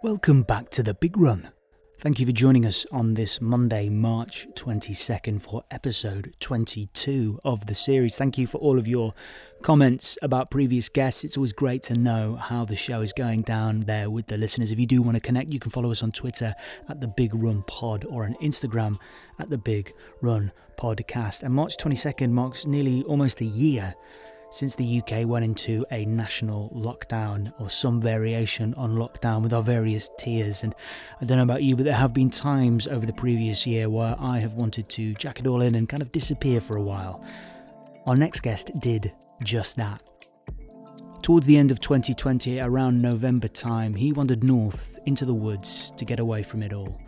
Welcome back to the Big Run. Thank you for joining us on this Monday, March 22nd, for episode 22 of the series. Thank you for all of your comments about previous guests. It's always great to know how the show is going down there with the listeners. If you do want to connect, you can follow us on Twitter at the Big Run Pod or on Instagram at the Big Run Podcast. And March 22nd marks nearly almost a year since the UK went into a national lockdown or some variation on lockdown with our various tiers. And I don't know about you, but there have been times over the previous year where I have wanted to jack it all in and kind of disappear for a while. Our next guest did just that. Towards the end of 2020, around November time, he wandered north into the woods to get away from it all.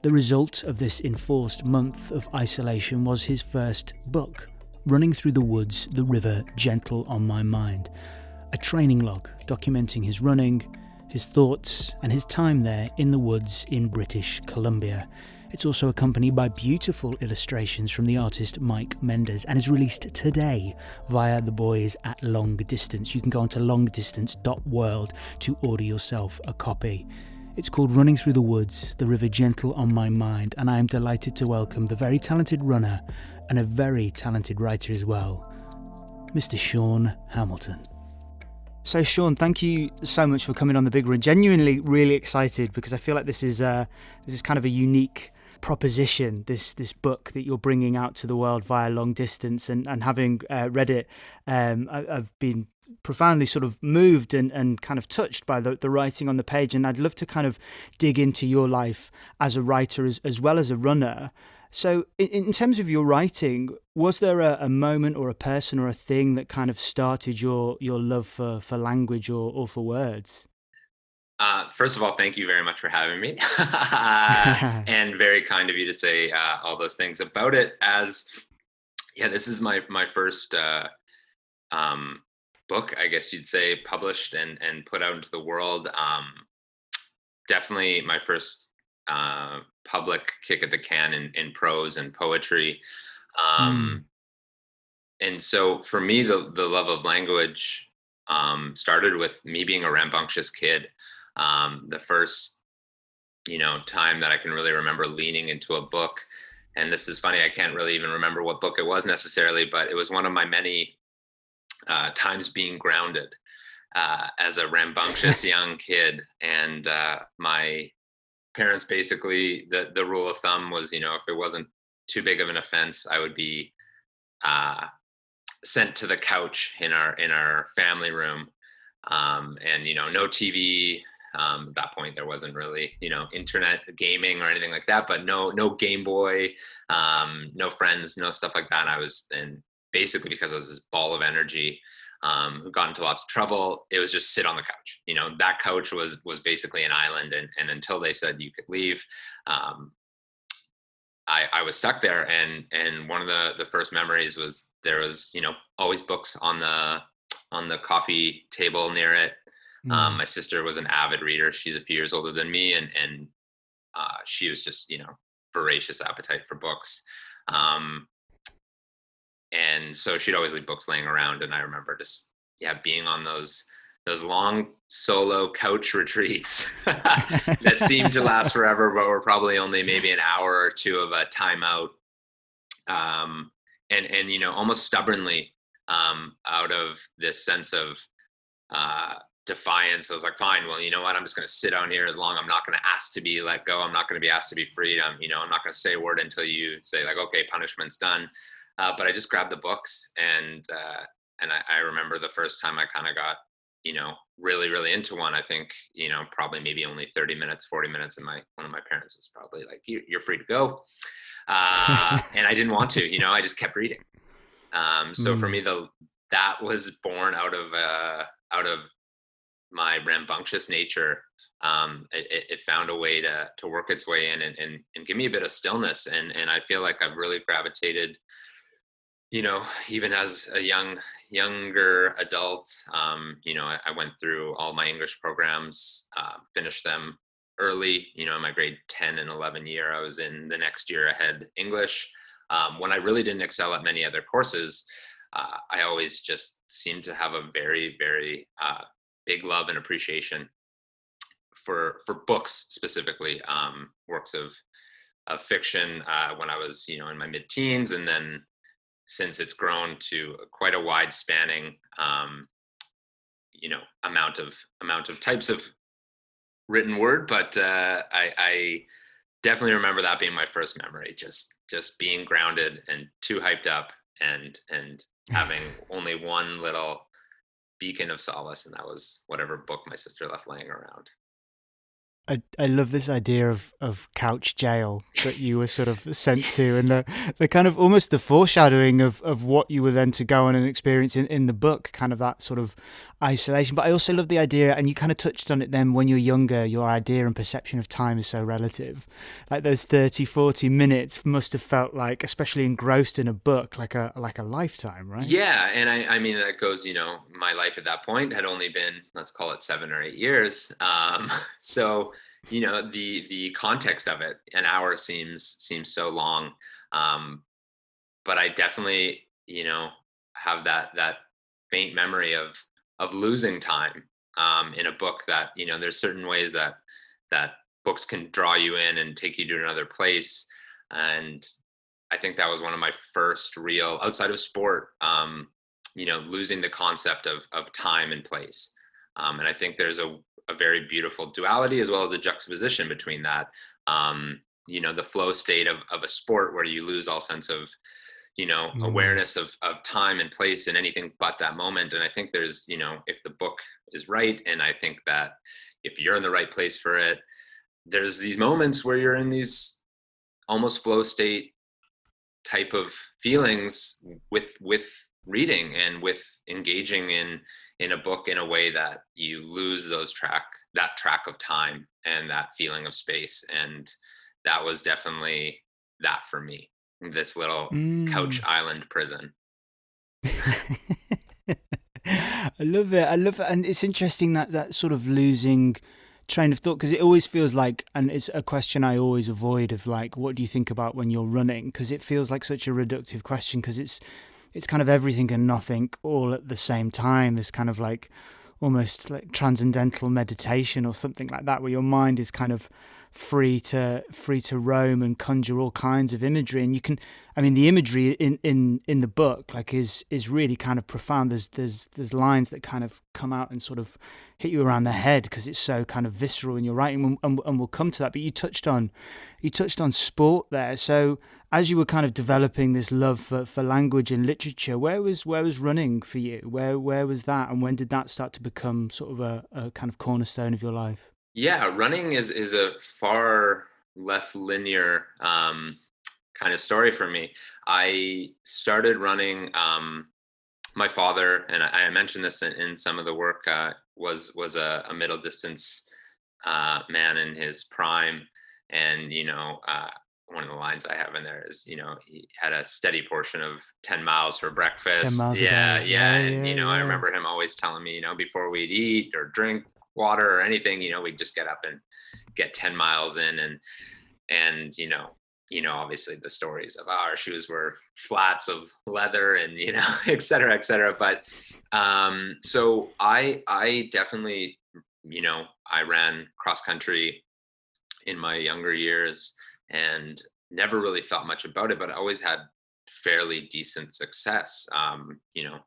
The result of this enforced month of isolation was his first book, running through the woods, the river gentle on my mind. A training log documenting his running, his thoughts, and his time there in the woods in British Columbia. It's also accompanied by beautiful illustrations from the artist Mike Mendes and is released today via the boys at Long Distance. You can go onto longdistance.world to order yourself a copy. It's called Running Through the Woods, The River Gentle on My Mind, and I am delighted to welcome the very talented runner and a very talented writer as well, Mr. Sean Hamilton. So, Sean, thank you so much for coming on the Big Run. Genuinely, really excited because I feel like this is uh, this is kind of a unique proposition. This this book that you're bringing out to the world via long distance, and and having uh, read it, um, I, have been profoundly sort of moved and, and kind of touched by the, the writing on the page. And I'd love to kind of dig into your life as a writer as, as well as a runner. So, in, in terms of your writing, was there a, a, moment or a person or a thing that kind of started your your love for for language or, or for words? Uh, first of all, thank you very much for having me, and very kind of you to say uh, all those things about it. As yeah, this is my my first uh, um, book, I guess you'd say, published and and put out into the world. Um, definitely my first uh, public kick at the can in, in prose and poetry. Um, mm. And so for me, the, the love of language um, started with me being a rambunctious kid. Um, the first, you know, time that I can really remember leaning into a book. And this is funny, I can't really even remember what book it was necessarily, but it was one of my many uh, times being grounded uh, as a rambunctious young kid. And uh, my parents basically the the rule of thumb was you know if it wasn't too big of an offense i would be uh, sent to the couch in our in our family room. Um, and you know no tv um, at that point there wasn't really you know internet gaming or anything like that but no no game boy um, no friends no stuff like that. I was and basically because i was this ball of energy um, who got into lots of trouble. It was just sit on the couch. You know, that couch was was basically an island, and and until they said you could leave, um, I I was stuck there. And and one of the the first memories was there was you know always books on the on the coffee table near it. Um, mm. Um, my sister was an avid reader. She's a few years older than me, and and uh, she was just you know voracious appetite for books. Um, and so she'd always leave books laying around and i remember just yeah being on those those long solo couch retreats that seemed to last forever but were probably only maybe an hour or two of a timeout um, and and you know almost stubbornly um, out of this sense of uh, defiance. I was like, fine, well, you know what? I'm just going to sit down here as long. I'm not going to ask to be let go. I'm not going to be asked to be freed. I'm, you know, I'm not going to say a word until you say like, okay, punishment's done. Uh, but I just grabbed the books and uh, and I, I, remember the first time I kind of got you know really really into one. I think you know probably maybe only 30 minutes, 40 minutes, and my one of my parents was probably like, you, are free to go," uh, and I didn't want to. You know, I just kept reading. Um, so mm. for me, the that was born out of uh, out of my rambunctious nature um, it, it, found a way to to work its way in and, and, and give me a bit of stillness and and I feel like I've really gravitated you know, even as a young younger adult, um, you know, I, I, went through all my English programs, uh, finished them early. You know, in my grade 10 and 11 year, I was in the next year ahead English. Um, when I really didn't excel at many other courses, uh, I always just seemed to have a very, very uh, big love and appreciation for for books specifically, um, works of of fiction uh, when I was you know in my mid teens, and then since it's grown to quite a wide spanning um, you know amount of amount of types of written word, but uh, I, I definitely remember that being my first memory. Just just being grounded and too hyped up, and and having only one little beacon of solace, and that was whatever book my sister left laying around. I, I love this idea of, of couch jail that you were sort of sent to and the, the kind of almost the foreshadowing of, of what you were then to go on and experience in, in the book, kind of that sort of isolation. But I also love the idea, and you kind of touched on it then when you're younger, your idea and perception of time is so relative. Like those 30, 40 minutes must have felt like, especially engrossed in a book, like a like a lifetime, right? Yeah. And I, I mean, that goes, you know, my life at that point had only been, let's call it seven or eight years. Um, so you know the the context of it an hour seems seems so long um but i definitely you know have that that faint memory of of losing time um in a book that you know there's certain ways that that books can draw you in and take you to another place. And i think that was one of my first real outside of sport um you know losing the concept of of time and place. Um, and i think there's a a very beautiful duality as well as a juxtaposition between that. Um, you know, the flow state of, of a sport where you lose all sense of, you know, mm. awareness of, of time and place and anything but that moment. And I think there's, you know, if the book is right, and I think that if you're in the right place for it, there's these moments where you're in these almost flow state type of feelings with with reading and with engaging in in a book in a way that you lose those track that track of time and that feeling of space. And that was definitely that for me this little mm. couch island prison. I love it. I love it. And it's interesting that that sort of losing train of thought because it always feels like and it's a question i always avoid of like what do you think about when you're running? Because it feels like such a reductive question because it's it's kind of everything and nothing all at the same time. This kind of like almost like transcendental meditation or something like that, where your mind is kind of free to free to roam and conjure all kinds of imagery and you can i mean the imagery in in in the book like is is really kind of profound there's there's there's lines that kind of come out and sort of hit you around the head because it's so kind of visceral in your writing and, and, and we'll come to that but you touched on you touched on sport there so as you were kind of developing this love for, for language and literature, where was where was running for you? Where where was that, and when did that start to become sort of a, a kind of cornerstone of your life? Yeah, running is is a far less linear um, kind of story for me. I started running. Um, my father, and I, I mentioned this in, in, some of the work, uh, was was a, a middle distance uh, man in his prime, and you know uh, one of the lines I have in there is, you know, he had a steady portion of 10 miles for breakfast. 10 miles yeah, yeah, yeah, And, you know, yeah. I remember him always telling me, you know, before we'd eat or drink water or anything, you know, we'd just get up and get 10 miles in and, and, you know, you know, obviously the stories of oh, our shoes were flats of leather and, you know, et cetera, et cetera. But, um, so I, I definitely, you know, I ran cross country in my younger years and never really thought much about it, but I always had fairly decent success. Um, you know,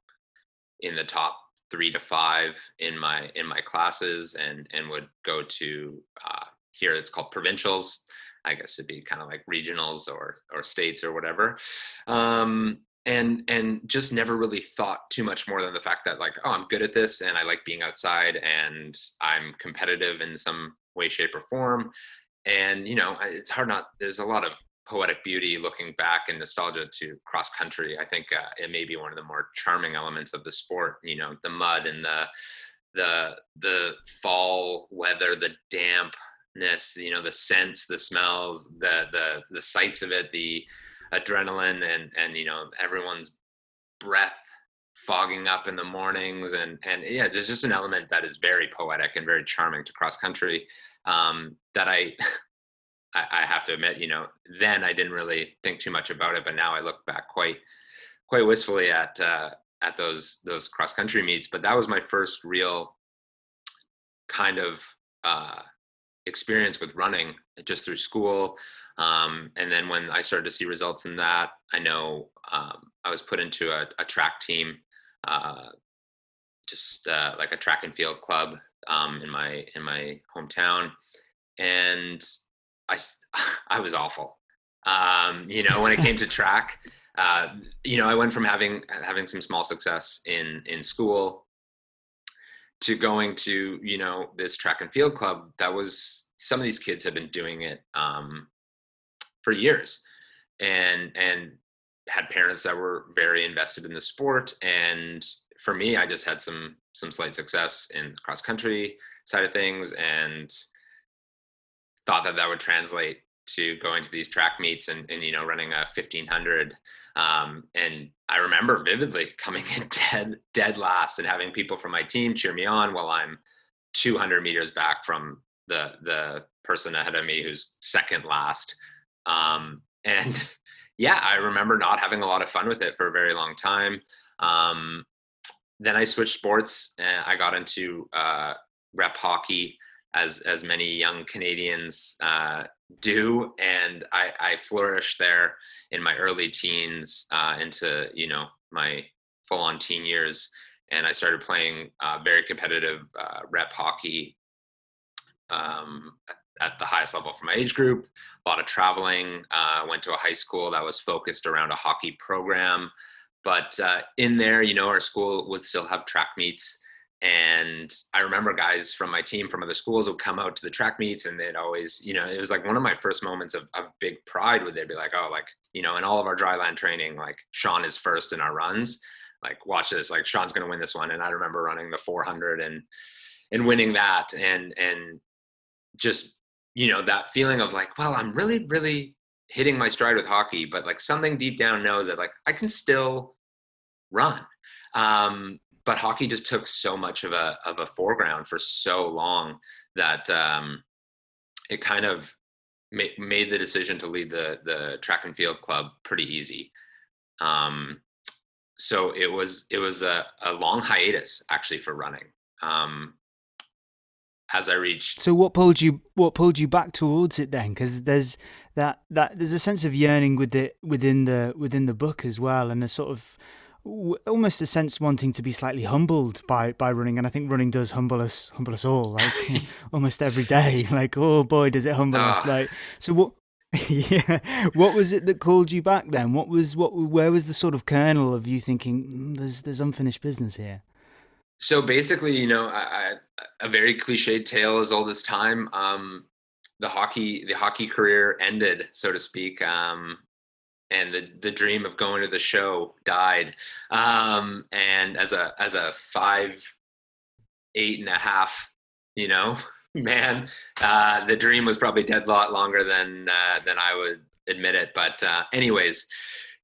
in the top three to five in my in my classes, and and would go to uh, here it's called provincials. I guess it'd be kind of like regionals or or states or whatever. Um, and and just never really thought too much more than the fact that like oh i'm good at this and i like being outside and i'm competitive in some way shape or form and you know it's hard not there's a lot of poetic beauty looking back and nostalgia to cross country i think uh, it may be one of the more charming elements of the sport you know the mud and the the the fall weather the dampness you know the scents the smells the the the sights of it the adrenaline and and you know everyone's breath fogging up in the mornings and and yeah there's just an element that is very poetic and very charming to cross country um, that I, I, I have to admit, you know, then I didn't really think too much about it, but now I look back quite quite wistfully at uh, at those those cross country meets. But that was my first real kind of uh, experience with running just through school. Um, and then when I started to see results in that, I know um, I was put into a, a track team, uh, just uh, like a track and field club um, in my in my hometown, and I I was awful. Um, you know, when it came to track, uh, you know, I went from having having some small success in in school to going to you know this track and field club that was some of these kids had been doing it um, for years. And and had parents that were very invested in the sport. And for me i just had some some slight success in cross country side of things. And thought that that would translate to going to these track meets and, and you know running a 1500 um, and i remember vividly coming in dead dead last and having people from my team cheer me on while i'm 200 meters back from the the person ahead of me who's second last um, and yeah, I remember not having a lot of fun with it for a very long time. Um, then I switched sports and I got into uh, rep hockey, as as many young Canadians uh, do, and I, I, flourished there in my early teens uh, into you know my full on teen years, and I started playing uh, very competitive uh, rep hockey um, at the highest level for my age group. A lot of traveling. Uh, went to a high school that was focused around a hockey program, but uh, in there, you know, our school would still have track meets. And I remember guys from my team from other schools would come out to the track meets, and they'd always, you know, it was like one of my first moments of, of big pride where they'd be like, "Oh, like you know, in all of our dryland training, like Sean is first in our runs. Like, watch this, like Sean's gonna win this one." And I remember running the 400 and and winning that, and and just you know that feeling of like well i'm really really hitting my stride with hockey but like something deep down knows that like i can still run um, but hockey just took so much of a of a foreground for so long that um, it kind of ma- made the decision to lead the the track and field club pretty easy um, so it was it was a, a long hiatus actually for running um, as I reached. So what pulled you what pulled you back towards it then? Because there's that that there's a sense of yearning with it within the within the book as well, and a sort of almost a sense wanting to be slightly humbled by by running and i think running does humble us humble us all like almost every day like oh boy does it humble us ah. like so what yeah what was it that called you back then what was what where was the sort of kernel of you thinking mm, there's there's unfinished business here so basically, you know, I, I, a very cliched tale as all this time. Um, the hockey, the hockey career ended, so to speak, um, and the the dream of going to the show died. Um, and as a as a five, eight and a half, you know, man, uh, the dream was probably dead lot longer than uh, than I would admit it. But uh, anyways,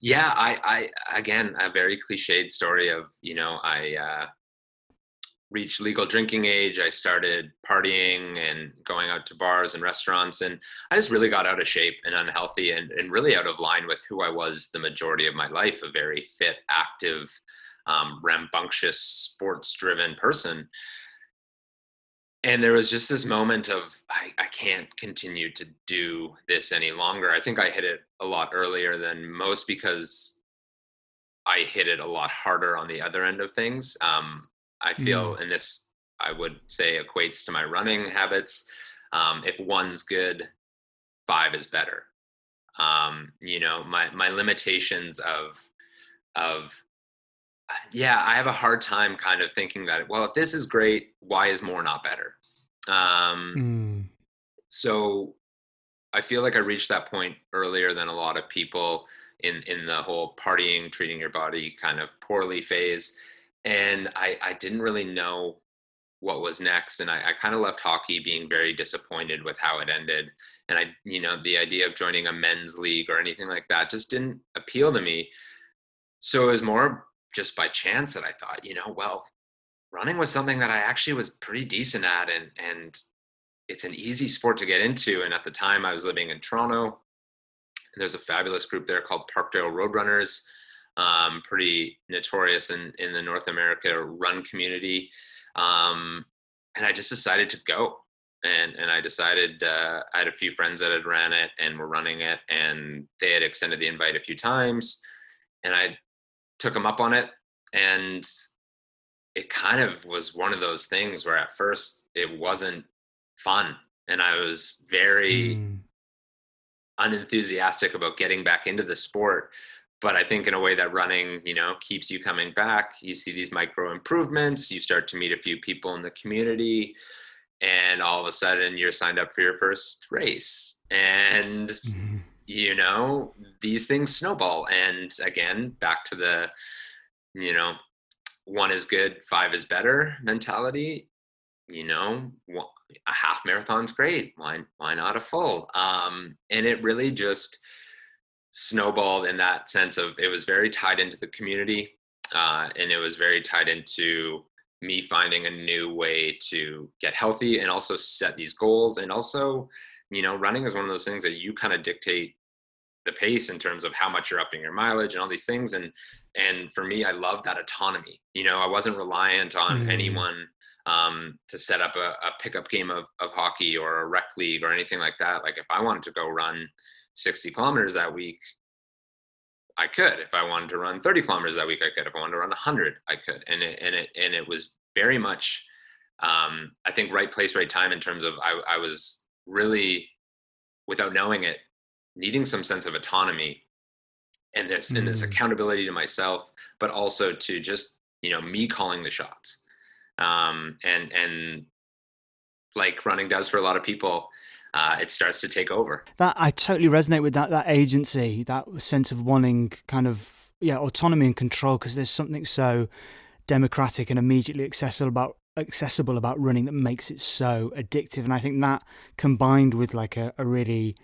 yeah, I, I again a very cliched story of you know I reached legal drinking age, I started partying and going out to bars and restaurants. And I just really got out of shape and unhealthy and, and really out of line with who I was the majority of my life a very fit, active, um, rambunctious, sports driven person. And there was just this moment of, I, I can't continue to do this any longer. I think I hit it a lot earlier than most because I hit it a lot harder on the other end of things. Um, I feel, mm. and this I would say equates to my running habits. Um, if one's good, five is better. Um, you know, my my limitations of of yeah, I have a hard time kind of thinking that well, if this is great, why is more not better? Um, mm. So I feel like I reached that point earlier than a lot of people in in the whole partying, treating your body kind of poorly phase and I, I didn't really know what was next and i, I kind of left hockey being very disappointed with how it ended and i you know the idea of joining a men's league or anything like that just didn't appeal to me. So it was more just by chance that i thought you know well running was something that i actually was pretty decent at and and it's an easy sport to get into and at the time i was living in toronto and there's a fabulous group there called parkdale roadrunners um, pretty notorious in, in the North America run community. Um, and I just decided to go. and and I decided uh, I had a few friends that had ran it and were running it, and they had extended the invite a few times, and I took them up on it, and it kind of was one of those things where at first it wasn't fun, and I was very mm. unenthusiastic about getting back into the sport. But I think in a way that running, you know, keeps you coming back. You see these micro improvements. You start to meet a few people in the community and all of a sudden you're signed up for your first race and mm-hmm. you know these things snowball and again back to the you know one is good five is better mentality you know a half marathon's great why why not a full um and it really just snowballed in that sense of it was very tied into the community uh, and it was very tied into me finding a new way to get healthy and also set these goals. And also you know running is one of those things that you kind of dictate the pace in terms of how much you're upping your mileage and all these things. And and for me i love that autonomy. You know i wasn't reliant on mm. anyone um, to set up a, a pickup game of, of hockey or a rec league or anything like that. Like if i wanted to go run 60 kilometers that week I could. If I wanted to run 30 kilometers that week, I could. If I wanted to run 100, I could. And it and it and it was very much, um, I think, right place, right time in terms of I, I was really, without knowing it, needing some sense of autonomy and this mm. and this mm. accountability to myself, but also to just you know me calling the shots. Um, and and like running does for a lot of people, uh, it starts to take over. That I totally resonate with that that agency, that sense of wanting kind of yeah autonomy and control because there's something so democratic and immediately accessible about accessible about running that makes it so addictive and I think that combined with like a, a really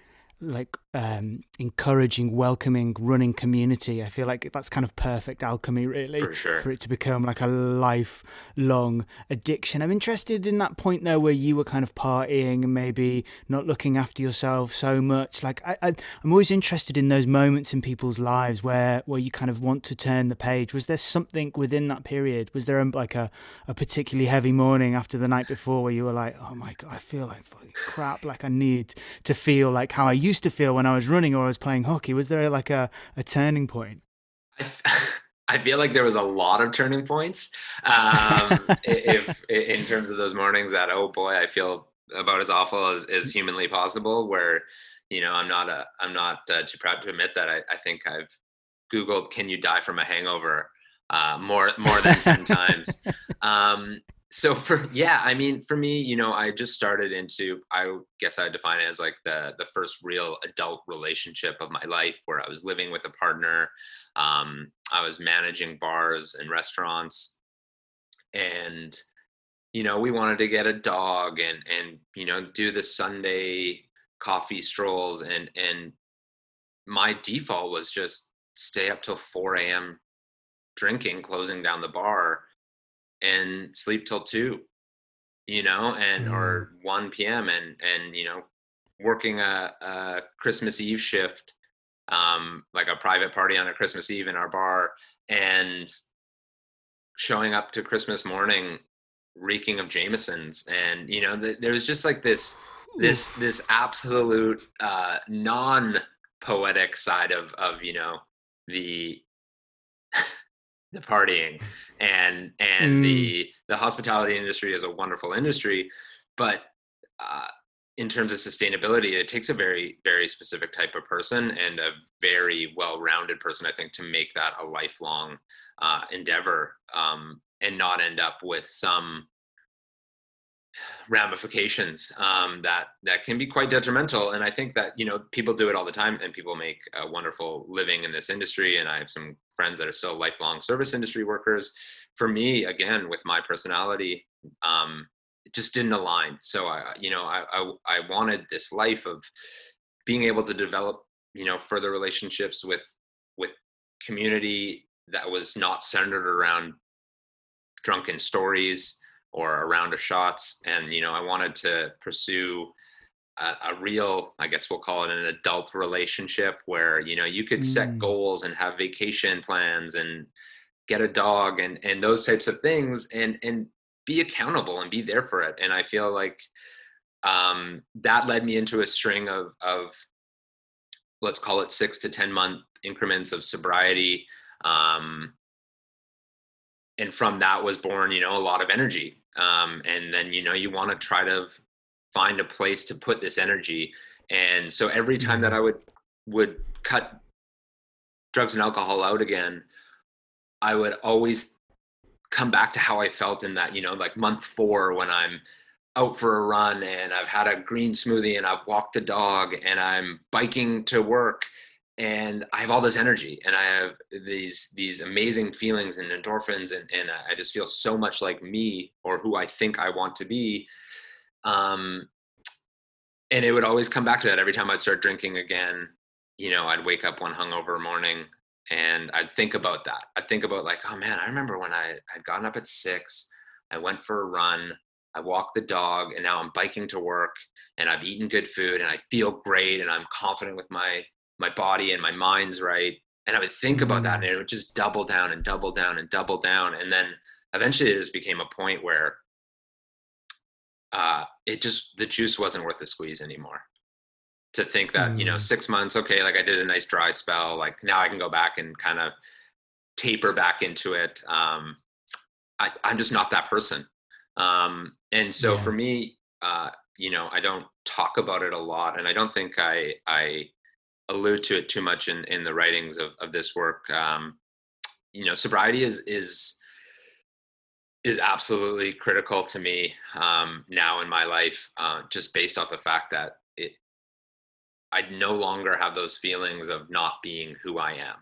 like um, encouraging, welcoming running community. I feel like that's kind of perfect alchemy, really, for, sure. for it to become like a lifelong addiction. I'm interested in that point though, where you were kind of partying and maybe not looking after yourself so much. Like I, I, I'm always interested in those moments in people's lives where where you kind of want to turn the page. Was there something within that period? Was there a, like a, a particularly heavy morning after the night before where you were like, oh my god, I feel like fucking crap. Like I need to feel like how I used to feel when I was running or I was playing hockey? Was there like a, a turning point? I feel like there was a lot of turning points. Um, if in terms of those mornings that oh boy, I feel about as awful as, as humanly possible. Where you know I'm not a I'm not uh, too proud to admit that I, I think I've googled can you die from a hangover uh, more more than ten times. Um, so for yeah i mean for me you know i just started into i guess i define it as like the the first real adult relationship of my life where i was living with a partner um, i was managing bars and restaurants and you know we wanted to get a dog and and you know do the sunday coffee strolls and and my default was just stay up till 4 a.m drinking closing down the bar and sleep till two, you know, and mm. or 1 p.m. and and you know, working a, a Christmas Eve shift, um, like a private party on a Christmas Eve in our bar, and showing up to Christmas morning reeking of Jamesons, and you know, the, there was just like this this this absolute uh, non poetic side of of you know the the partying and and mm. the the hospitality industry is a wonderful industry but uh, in terms of sustainability it takes a very very specific type of person and a very well-rounded person i think to make that a lifelong uh, endeavor um, and not end up with some ramifications um, that that can be quite detrimental. And I think that you know people do it all the time, and people make a wonderful living in this industry. And I have some friends that are still lifelong service industry workers. For me, again, with my personality, um, it just didn't align. So I, you know, I, I I wanted this life of being able to develop, you know, further relationships with with community that was not centered around drunken stories or a round of shots. And, you know, I wanted to pursue a, a, real, I guess we'll call it an adult relationship where, you know, you could set mm. goals and have vacation plans and get a dog and, and those types of things and, and be accountable and be there for it. And I feel like um, that led me into a string of of let's call it six to ten month increments of sobriety um, and from that was born you know a lot of energy um, and then you know you want to try to find a place to put this energy and so every time that mm-hmm. i would would cut drugs and alcohol out again i would always come back to how i felt in that you know like month four when i'm out for a run and i've had a green smoothie and i've walked a dog and i'm biking to work and I have all this energy and I have these these amazing feelings and endorphins and, and I just feel so much like me or who I think I want to be. Um, and it would always come back to that every time I'd start drinking again. You know, I'd wake up one hungover morning and I'd think about that. I'd think about like, oh man, I remember when I had gotten up at six, I went for a run, I walked the dog, and now I'm biking to work and I've eaten good food and I feel great and I'm confident with my my body and my mind's right and i would think about that and mm. it would just double down and double down and double down and then eventually it just became a point where uh, it just the juice wasn't worth the squeeze anymore to think that mm. you know mm. six months okay like i did a nice dry spell like now i can go back and kind of taper back into it um, I, i'm just not that person um, and so yeah. for me uh, you know i don't talk about it a lot and i don't think i i allude to it too much in in the writings of of this work. Um, you know, sobriety is is is absolutely critical to me um, now in my life, uh, just based off the fact that it, I no longer have those feelings of not being who I am,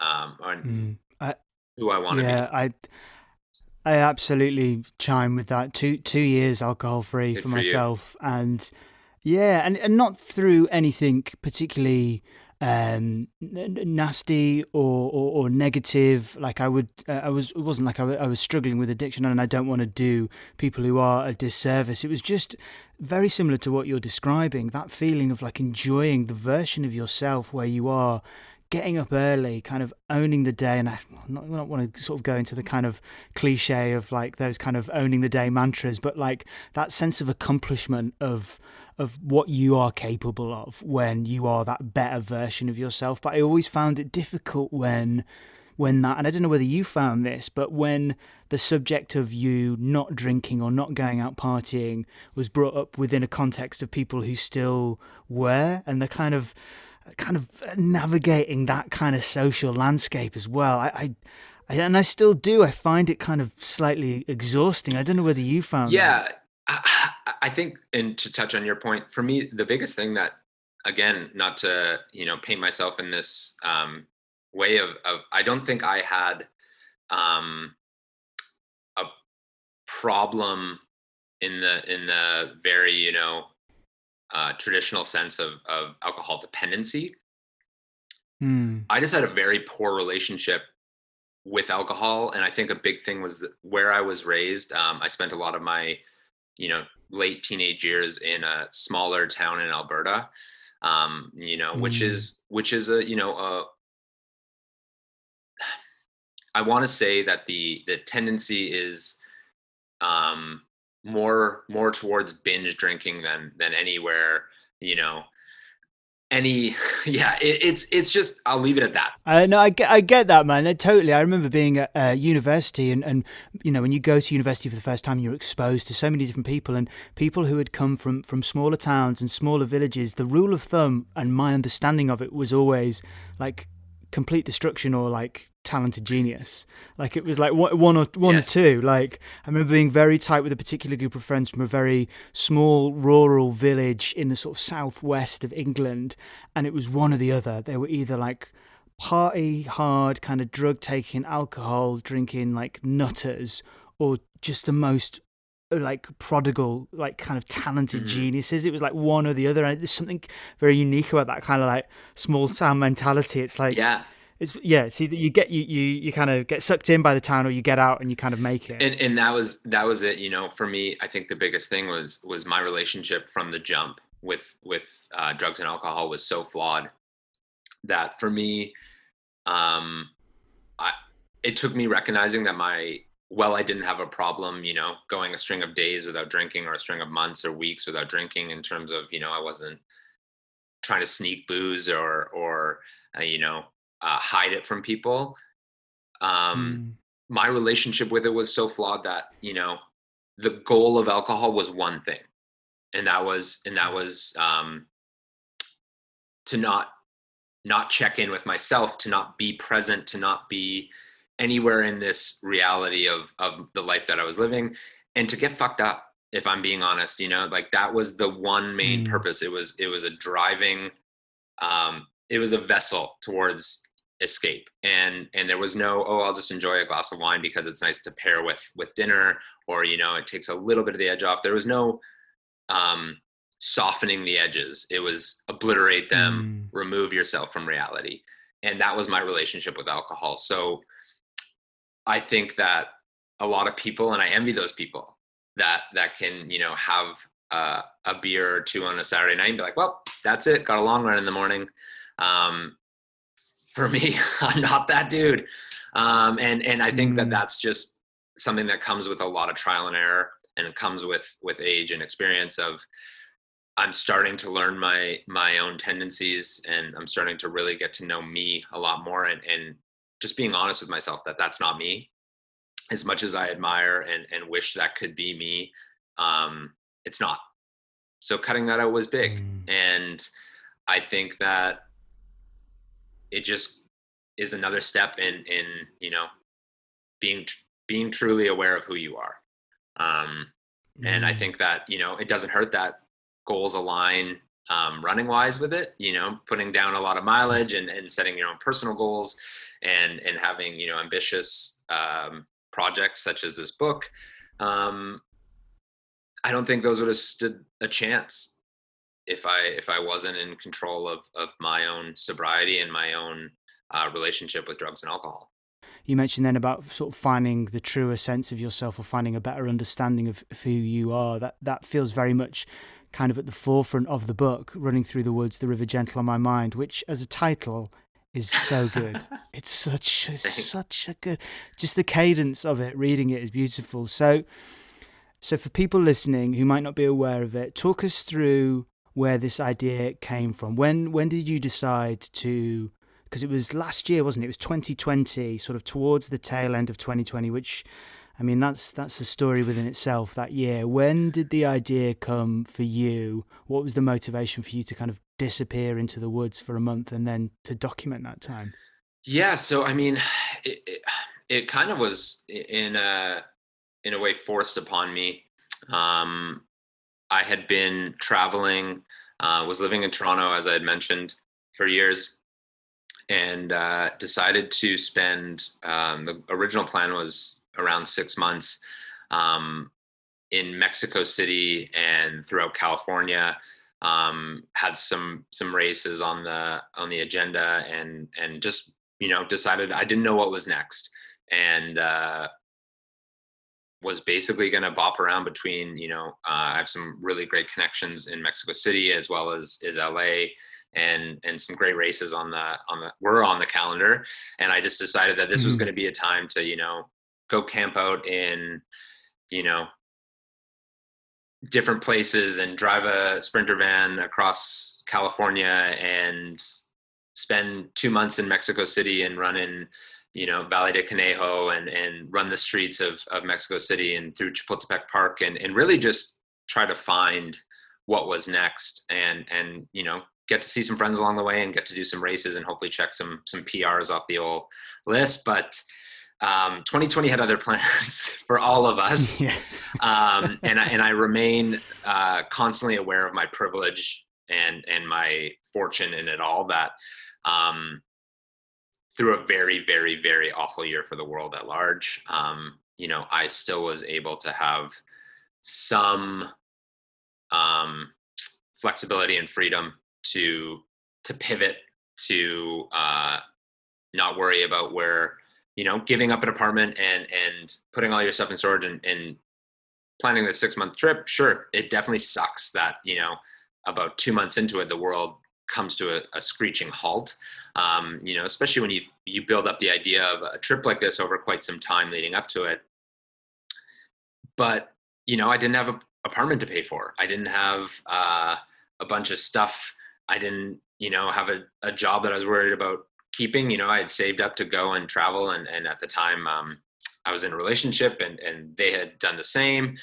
um, or mm, I, who I want to yeah, be. I, I absolutely chime with that. Two two years alcohol free for, for, myself, you. and yeah, and, and not through anything particularly um, nasty or, or, or, negative. Like I would, uh, I was, it wasn't like I, w- I was struggling with addiction, and I don't want to do people who are a disservice. It was just very similar to what you're describing. That feeling of like enjoying the version of yourself where you are getting up early, kind of owning the day, and I not, not want to sort of go into the kind of cliche of like those kind of owning the day mantras, but like that sense of accomplishment of of what you are capable of when you are that better version of yourself. But I always found it difficult when when that and I don't know whether you found this, but when the subject of you not drinking or not going out partying was brought up within a context of people who still were and the kind of kind of navigating that kind of social landscape as well. I, I and I still do. I find it kind of slightly exhausting. I don't know whether you found. Yeah, that. I think, and to touch on your point, for me, the biggest thing that, again, not to you know paint myself in this um, way of, of, I don't think I had um, a problem in the in the very you know uh, traditional sense of of alcohol dependency. Mm. I just had a very poor relationship with alcohol, and I think a big thing was where I was raised. Um, I spent a lot of my you know late teenage years in a smaller town in Alberta um you know mm. which is which is a you know a I want to say that the the tendency is um more more towards binge drinking than than anywhere you know any yeah it, it's it's just i'll leave it at that. Uh, no i i get that man. I, totally i remember being at uh, university and and you know when you go to university for the first time you're exposed to so many different people and people who had come from from smaller towns and smaller villages the rule of thumb and my understanding of it was always like complete destruction or like talented genius. Like it was like one or one yes. or two. Like I remember being very tight with a particular group of friends from a very small rural village in the sort of southwest of England, and it was one or the other. They were either like party hard, kind of drug taking, alcohol drinking, like nutters, or just the most like prodigal, like kind of talented mm. geniuses. It was like one or the other. And there's something very unique about that kind of like small town mentality. It's like yeah it's yeah see that you get you you you kind of get sucked in by the town or you get out and you kind of make it and, and that was that was it you know for me i think the biggest thing was was my relationship from the jump with with uh, drugs and alcohol was so flawed that for me um i it took me recognizing that my well i didn't have a problem you know going a string of days without drinking or a string of months or weeks without drinking in terms of you know i wasn't trying to sneak booze or or uh, you know uh, hide it from people um, mm. my relationship with it was so flawed that you know the goal of alcohol was one thing and that was and that was um, to not not check in with myself to not be present to not be anywhere in this reality of of the life that i was living. And to get fucked up if i'm being honest you know like that was the one main mm. purpose. It was it was a driving um it was a vessel towards escape. And and there was no oh i'll just enjoy a glass of wine because it's nice to pair with with dinner or you know it takes a little bit of the edge off. There was no um softening the edges. It was obliterate them mm. remove yourself from reality. And that was my relationship with alcohol. So i think that a lot of people and i envy those people that that can you know have uh, a beer or two on a saturday night and be like well that's it got a long run in the morning um, for me i'm not that dude um, and and i think mm. that that's just something that comes with a lot of trial and error and it comes with with age and experience of i'm starting to learn my my own tendencies and i'm starting to really get to know me a lot more and and just being honest with myself that that's not me as much as i admire and and wish that could be me um it's not so cutting that out was big mm. and i think that it just is another step in in you know being being truly aware of who you are um, mm. and i mm. think that you know it doesn't hurt that goals align um, running wise with it you know putting down a lot of mileage and, and setting your own personal goals and and having you know ambitious um, projects such as this book um, i don't think those would have stood a chance if I if I wasn't in control of of my own sobriety and my own uh, relationship with drugs and alcohol. You mentioned then about sort of finding the truer sense of yourself or finding a better understanding of, of who you are. That that feels very much kind of at the forefront of the book, running through the woods, the river gentle on my mind, which as a title is so good. it's such a, such a good, just the cadence of it. Reading it is beautiful. So, so for people listening who might not be aware of it, talk us through where this idea came from. When when did you decide to? Because it was last year, wasn't it? It was 2020, sort of towards the tail end of 2020, which, I mean, that's that's a story within itself. That year, when did the idea come for you? What was the motivation for you to kind of disappear into the woods for a month and then to document that time? Yeah, so I mean, it, it, it kind of was in a in a way forced upon me. Um, I had been traveling, uh, was living in Toronto, as I had mentioned, for years, and uh, decided to spend. Um, the original plan was around six months um, in Mexico City and throughout California. Um, had some some races on the on the agenda, and and just you know decided I didn't know what was next, and uh, was basically going to bop around between, you know, uh, I have some really great connections in Mexico City as well as is LA and and some great races on the on the were on the calendar and I just decided that this mm-hmm. was going to be a time to, you know, go camp out in, you know, different places and drive a sprinter van across California and spend 2 months in Mexico City and run in you know, Valle de Conejo and, and run the streets of, of Mexico City and through Chapultepec Park and, and really just try to find what was next and, and, you know, get to see some friends along the way and get to do some races and hopefully check some, some PRs off the old list. But um, 2020 had other plans for all of us. Yeah. um, and, I, and I remain uh, constantly aware of my privilege and, and my fortune in it all that, um, through a very, very, very awful year for the world at large, um, you know, I still was able to have some um, flexibility and freedom to to pivot to uh, not worry about where you know giving up an apartment and and putting all your stuff in storage and, and planning the six month trip sure it definitely sucks that you know about two months into it the world comes to a, a screeching halt. Um, you know, especially when you you build up the idea of a trip like this over quite some time leading up to it. but you know, I didn't have an apartment to pay for. I didn't have uh, a bunch of stuff. I didn't, you know, have a, a job that I was worried about keeping. You know, I had saved up to go and travel, and and at the time, um, I was in a relationship, and and they had done the same,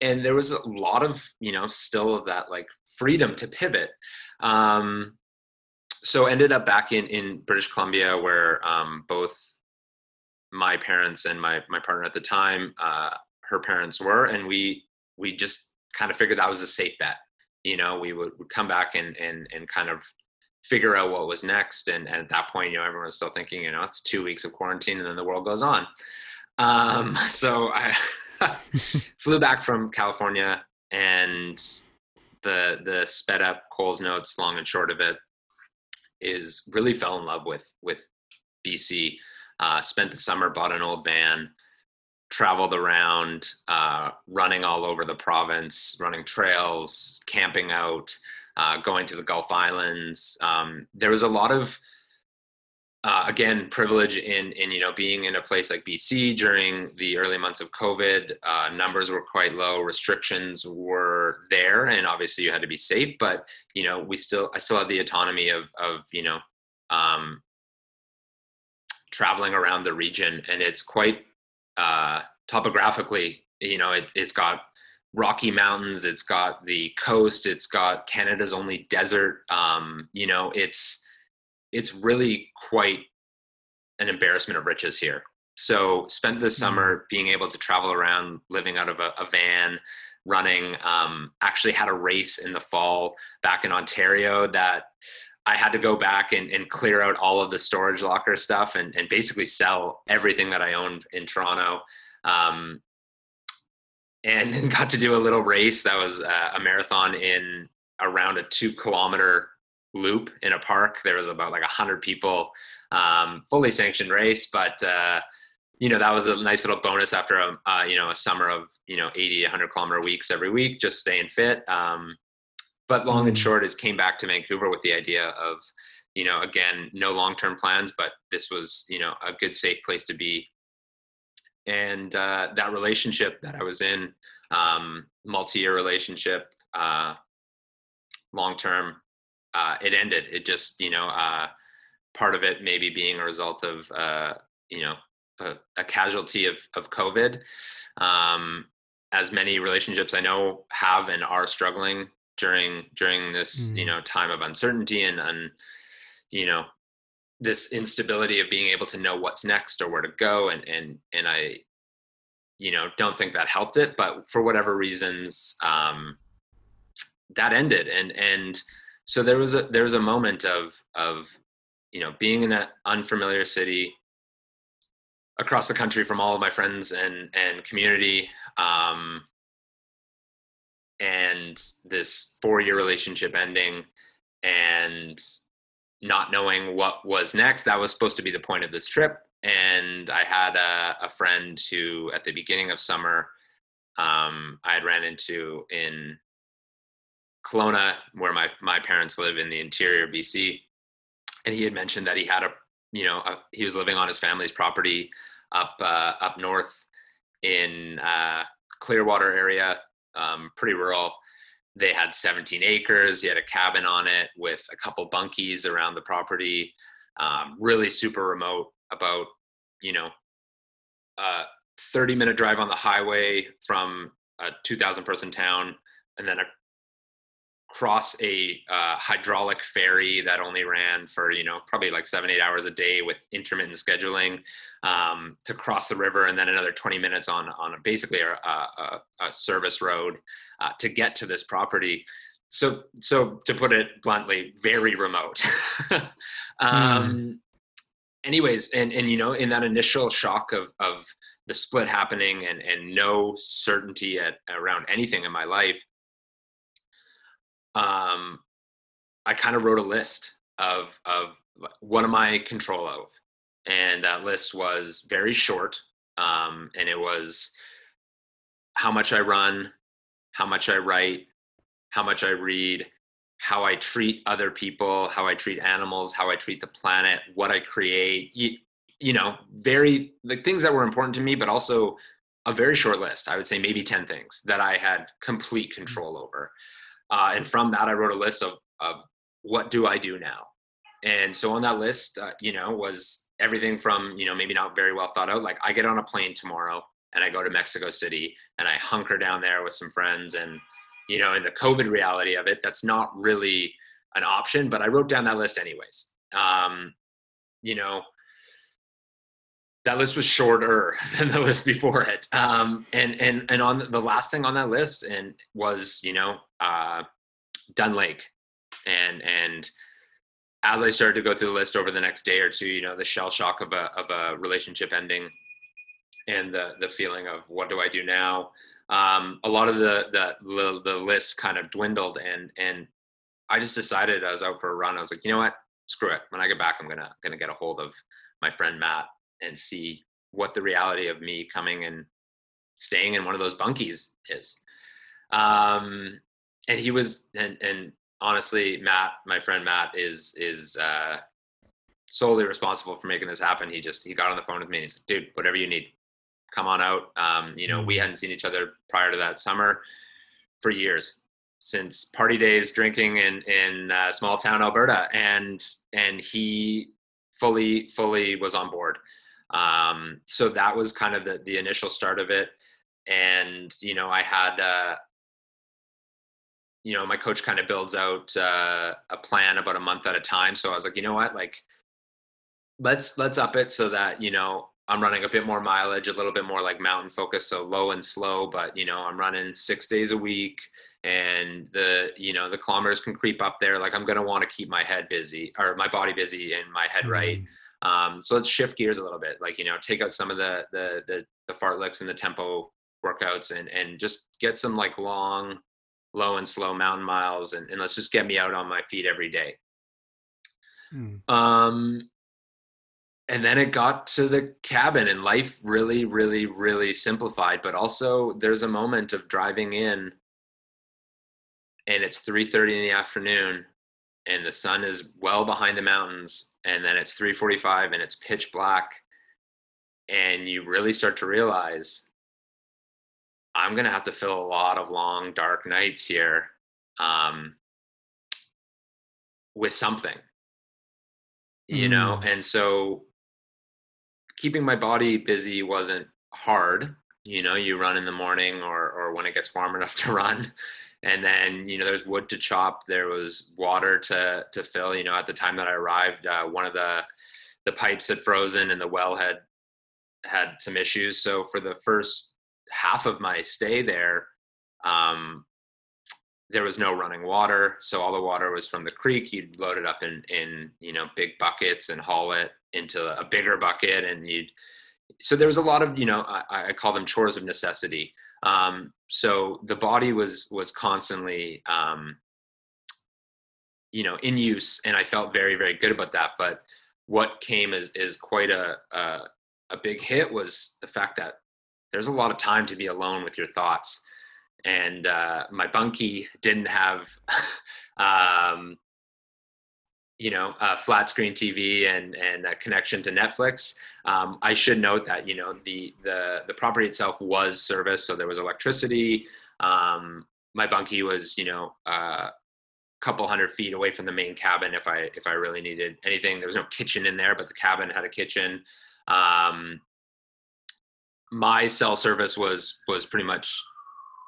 and there was a lot of, you know, still that like freedom to pivot. Um, so ended up back in in British Columbia, where um, both my parents and my my partner at the time uh, her parents were, and we we just kind of figured that was a safe bet. You know, we would, would come back and and and kind of figure out what was next. And, and at that point, you know, everyone was still thinking, you know, it's two weeks of quarantine and then the world goes on. Um, so I flew back from California and the the sped up Coles notes, long and short of it, is really fell in love with with BC. Uh, spent the summer, bought an old van, traveled around, uh, running all over the province, running trails, camping out, uh, going to the Gulf Islands. Um, there was a lot of, uh, again, privilege in in you know being in a place like BC during the early months of COVID. Uh, numbers were quite low, restrictions were there, and obviously you had to be safe. But you know, we still I still had the autonomy of of you know. Um, traveling around the region and it's quite uh, topographically, you know, it, it's got Rocky Mountains, it's got the coast, it's got Canada's only desert. Um, you know, it's it's really quite an embarrassment of riches here. So spent the mm-hmm. summer being able to travel around, living out of a, a van, running. Um, actually had a race in the fall back in Ontario that I had to go back and, and clear out all of the storage locker stuff and, and basically sell everything that I owned in Toronto. Um, and got to do a little race that was uh, a marathon in around a two kilometer loop in a park. There was about like a hundred people, um, fully sanctioned race, but uh, you know that was a nice little bonus after a uh, you know a summer of you know 80 100 kilometer weeks every week just staying fit um, but long and mm. short is came back to Vancouver with the idea of, you know, again, no long term plans, but this was, you know, a good, safe place to be. And uh, that relationship that I was in, um, multi year relationship, uh, long term, uh, it ended. It just, you know, uh, part of it maybe being a result of, uh, you know, a, a, casualty of, of COVID. Um, as many relationships I know have and are struggling during during this mm. you know time of uncertainty and and you know this instability of being able to know what's next or where to go and and and I you know don't think that helped it but for whatever reasons um that ended. And and so there was a there was a moment of of you know being in that unfamiliar city across the country from all of my friends and and community um and this four year relationship ending and not knowing what was next. That was supposed to be the point of this trip. And i had a, a friend who at the beginning of summer um, i had ran into in Kelowna where my, my parents live in the interior bc and he had mentioned that he had a you know a, he was living on his family's property up uh, up north in uh, clearwater area um, pretty rural. They had 17 acres. He had a cabin on it with a couple bunkies around the property. Um, really super remote, about you know, a 30 minute drive on the highway from a 2,000 person town, and then a cross a uh, hydraulic ferry that only ran for you know probably like seven eight hours a day with intermittent scheduling um, to cross the river and then another 20 minutes on on basically a, a, a service road uh, to get to this property so so to put it bluntly very remote um, mm. anyways and and you know in that initial shock of of the split happening and and no certainty at around anything in my life um, I kind of wrote a list of of what am I control of, and that list was very short, um, and it was how much I run, how much I write, how much I read, how I treat other people, how I treat animals, how I treat the planet, what I create. You, you know, very the things that were important to me, but also a very short list. I would say maybe 10 things that I had complete mm-hmm. control over. Uh, and from that, I wrote a list of, of what do I do now? And so on that list, uh, you know, was everything from, you know, maybe not very well thought out. Like I get on a plane tomorrow and I go to Mexico City and I hunker down there with some friends. And, you know, in the COVID reality of it, that's not really an option, but I wrote down that list anyways. Um, you know, that list was shorter than the list before it. Um, and and and on the last thing on that list and was you know uh, Dunn Lake, and and as I started to go through the list over the next day or two, you know, the shell shock of a of a relationship ending, and the the feeling of what do I do now. Um, a lot of the, the the the list kind of dwindled, and and I just decided I was out for a run. I was like, you know what, screw it. When I get back, I'm gonna gonna get a hold of my friend Matt and see what the reality of me coming and staying in one of those bunkies is. Um, and he was, and, and honestly, Matt, my friend Matt is, is, uh, solely responsible for making this happen. He just, he got on the phone with me and he said, dude, whatever you need, come on out. Um, you know, we mm. hadn't seen each other prior to that summer for years since party days drinking in in uh, small town Alberta and and he fully fully was on board um, so that was kind of the, the initial start of it. And, you know, I had, uh, you know, my coach kind of builds out uh, a plan about a month at a time. So I was like, you know what, like, let's, let's up it so that, you know, I'm running a bit more mileage, a little bit more like mountain focus. So low and slow, but you know, I'm running six days a week and the, you know, the kilometers can creep up there. Like I'm to want to keep my head busy or my body busy and my head right. Um, so let's shift gears a little bit, like you know, take out some of the the the, the fartleks and the tempo workouts, and and just get some like long, low and slow mountain miles, and, and let's just get me out on my feet every day. Hmm. Um, and then it got to the cabin, and life really, really, really simplified. But also, there's a moment of driving in, and it's 3:30 in the afternoon, and the sun is well behind the mountains and then it's 3:45 and it's pitch black and you really start to realize I'm going to have to fill a lot of long dark nights here um, with something. You mm. know and so keeping my body busy wasn't hard. You know you run in the morning or or when it gets warm enough to run and then you know there's wood to chop there was water to to fill. You know at the time that i arrived uh, one of the the pipes had frozen and the well had had some issues. So for the first half of my stay there um, there was no running water. So all the water was from the creek. You'd load it up in in you know big buckets and haul it into a bigger bucket and you'd so there was a lot of you know i, I call them chores of necessity um, so the body was was constantly um, you know in use and i felt very very good about that. But what came is is quite a, a a, big hit was the fact that there's a lot of time to be alone with your thoughts. And uh, my bunkie didn't have um, you know, a flat screen TV and and a connection to Netflix. Um, I should note that you know the the the property itself was serviced, so there was electricity. Um, my bunkie was you know a couple hundred feet away from the main cabin if I if I really needed anything. There was no kitchen in there, but the cabin had a kitchen. Um, my cell service was was pretty much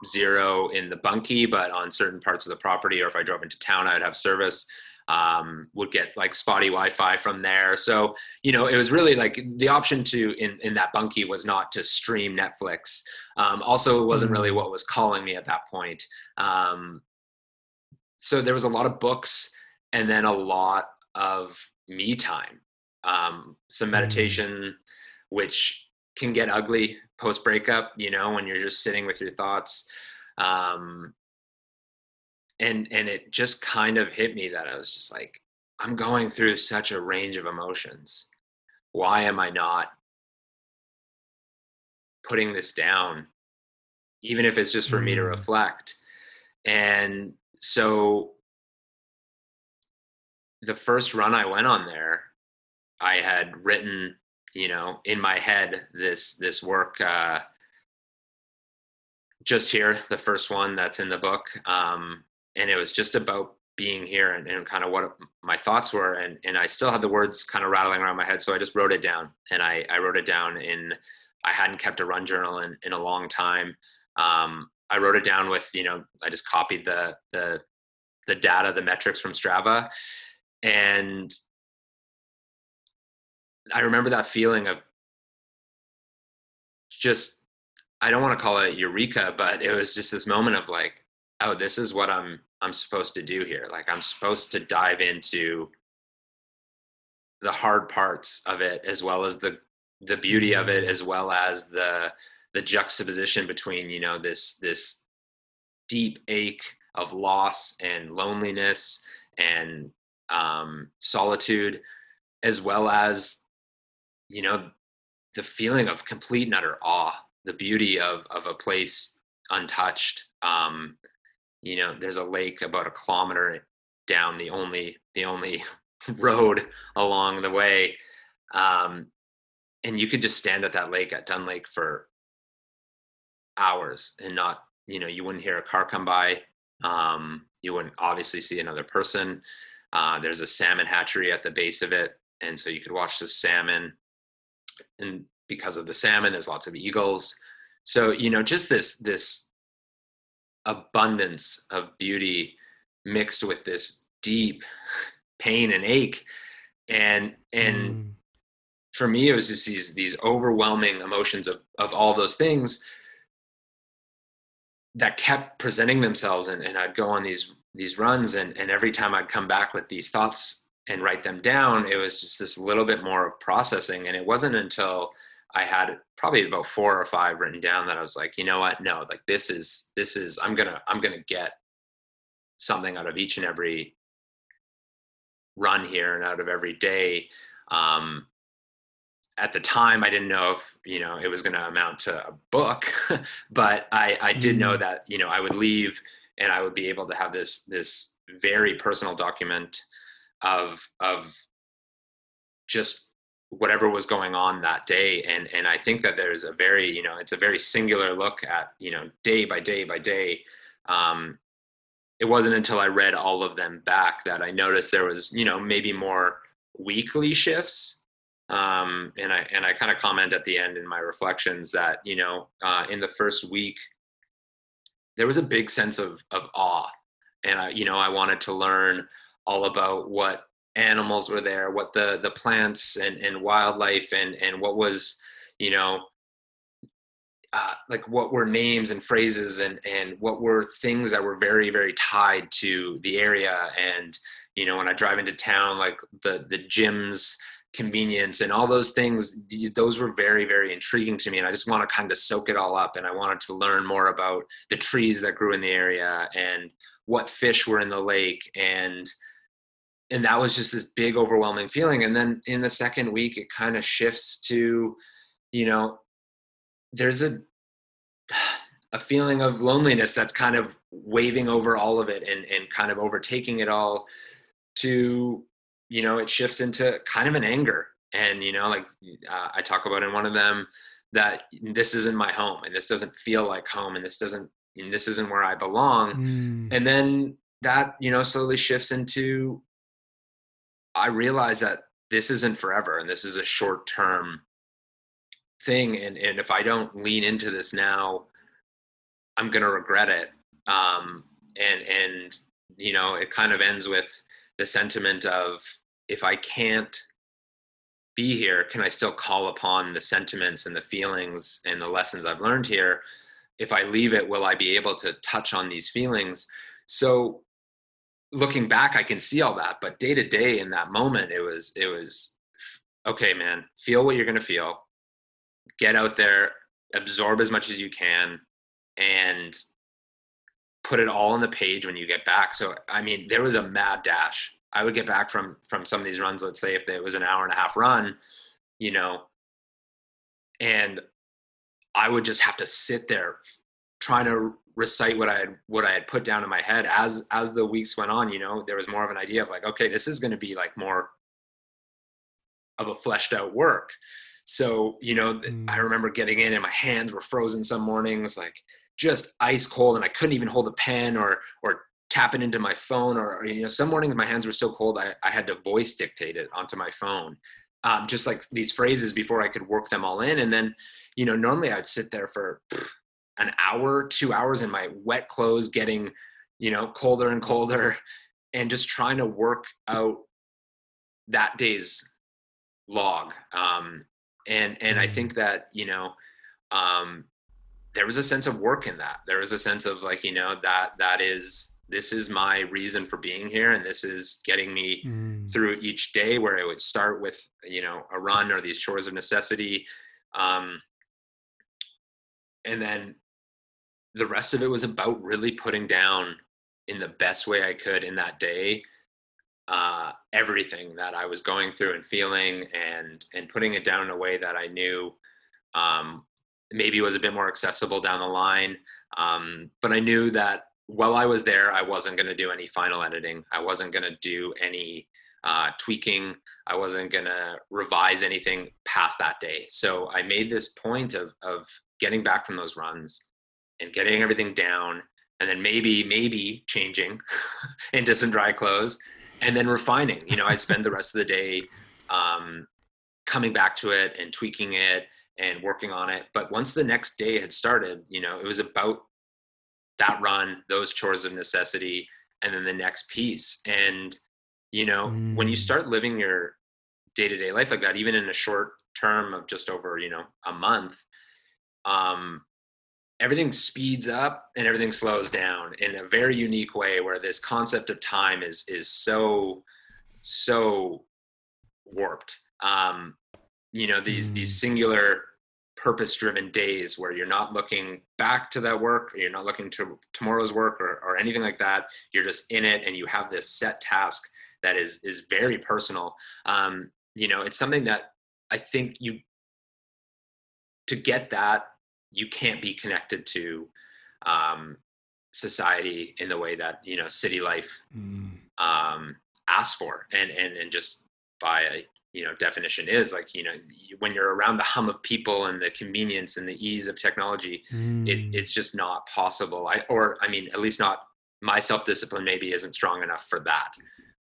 zero in the bunkie, but on certain parts of the property, or if I drove into town, I'd have service um, would get like spotty Wi-Fi from there. So you know, it was really like the option to in in that bunkie was not to stream Netflix. Um, also, it wasn't really mm. what was calling me at that point. Um, so there was a lot of books and then a lot of me time, um, some mm. meditation, which can get ugly post breakup. You know, when you're just sitting with your thoughts. Um, and and it just kind of hit me that I was just like, I'm going through such a range of emotions. Why am I not putting this down, even if it's just for mm. me to mm. reflect? And so the first run I went on there, I had written, you know, in my head this this work uh, just here, the first one that's in the book. Um, and it was just about being here and, and kind of what my thoughts were. And, and I still had the words kind of rattling around my head. So I just wrote it down and I, I wrote it down in, I hadn't kept a run journal in, in a long time. Um, I wrote it down with, you know, I just copied the, the, the data, the metrics from Strava. And I remember that feeling of just I don't want to call it eureka, but it was just this moment of like, oh, this is what I'm I'm supposed to do here. Like I'm supposed to dive into the hard parts of it as well as the the beauty of it mm. as well as the the juxtaposition between, you know, this this deep ache of loss and loneliness and um, solitude as well as you know the feeling of complete and utter awe the beauty of of a place untouched um you know there's a lake about a kilometer down the only the only road along the way um and you could just stand at that lake at Dunn Lake for hours and not you know you wouldn't hear a car come by um you wouldn't obviously see another person uh, there's a salmon hatchery at the base of it and so you could watch the salmon and because of the salmon there's lots of eagles. So you know just this this abundance of beauty mixed with this deep pain and ache and and mm. for me it was just these these overwhelming emotions of of all those things that kept presenting themselves and, and i'd go on these these runs and and every time i'd come back with these thoughts and write them down, it was just this little bit more of processing. And it wasn't until I had probably about four or five written down that I was like, you know what? No, like this is this is I'm gonna I'm gonna get something out of each and every run here and out of every day. Um, at the time, I didn't know if you know it was to amount to a book, but I I did know mm. that you know I would leave and I would be able to have this this very personal document of of just whatever was going on that day. And and i think that there's a very you know it's a very singular look at you know day by day by day. Um it wasn't until i read all of them back that i noticed there was you know maybe more weekly shifts. Um and i and i kind of comment at the end in my reflections that you know uh in the first week there was a big sense of of awe. And i you know i wanted to learn all about what animals were there, what the the plants and and wildlife and and what was you know uh, like what were names and phrases and and what were things that were very very tied to the area. And you know when I drive into town like the the gyms convenience and all those things those were very very intriguing to me. And i just want to kind of soak it all up. And i wanted to learn more about the trees that grew in the area and what fish were in the lake and and that was just this big overwhelming feeling. And then in the second week it kind of shifts to you know there's a a feeling of loneliness that's kind of waving over all of it and and kind of overtaking it all to you know it shifts into kind of an anger. And you know like uh, i talk about in one of them that this isn't my home and this doesn't feel like home and this doesn't and this isn't where i belong. Mm. and then that you know slowly shifts into I realize that this isn't forever and this is a short term thing. And, and if I don't lean into this now, I'm going to regret it. Um, and, and, you know, it kind of ends with the sentiment of if I can't be here, can I still call upon the sentiments and the feelings and the lessons I've learned here? If I leave it, will I be able to touch on these feelings? So looking back i can see all that but day to day in that moment it was it was okay man feel what you're going to feel. Get out there absorb as much as you can and put it all on the page when you get back. So i mean there was a mad dash. I would get back from from some of these runs let's say if it was an hour and a half run you know and i would just have to sit there trying to recite what I had what I had put down in my head as as the weeks went on. You know, there was more of an idea of like, okay, this is going to be like more of a fleshed out work. So you know, mm. I remember getting in and my hands were frozen some mornings. Like just ice cold and I couldn't even hold a pen or or tap it into my phone or you know some mornings my hands were so cold I, I had to voice dictate it onto my phone um, just like these phrases before I could work them all in and then you know normally I'd sit there for an hour two hours in my wet clothes getting you know colder and colder and just trying to work out that day's log um, and and I mm. think that you know um, there was a sense of work in that there was a sense of like you know that that is this is my reason for being here and this is getting me mm. through each day where it would start with you know a run or these chores of necessity um, and then the rest of it was about really putting down in the best way i could in that day uh, everything that i was going through and feeling and and putting it down in a way that i knew um, maybe was a bit more accessible down the line um, but i knew that while I was there, I wasn't going to do any final editing. I wasn't going to do any uh, tweaking. I wasn't going to revise anything past that day. So I made this point of, of getting back from those runs and getting everything down and then maybe, maybe changing into some dry clothes and then refining. You know, I'd spend the rest of the day um, coming back to it and tweaking it and working on it. But once the next day had started, you know, it was about that run, those chores of necessity, and then the next piece. And, you know, mm. when you mm. start living your day to day life like that, even in a short term of just over, you know, a month, um, everything speeds up and everything slows down in a very unique way where this concept of time is is so so warped. Um you know these mm. these singular purpose driven days where you're not looking back to that work or you're not looking to tomorrow's work or, or anything like that. You're just in it and you have this set task that is is very personal. Um, you know it's something that i think you to get that you can't be connected to um, society in the way that you know city life mm. um, asks for and and and just by a you know definition is like you know when you're around the hum of people and the convenience and the ease of technology mm. it, it's just not possible i or i mean at least not my self-discipline maybe isn't strong enough for that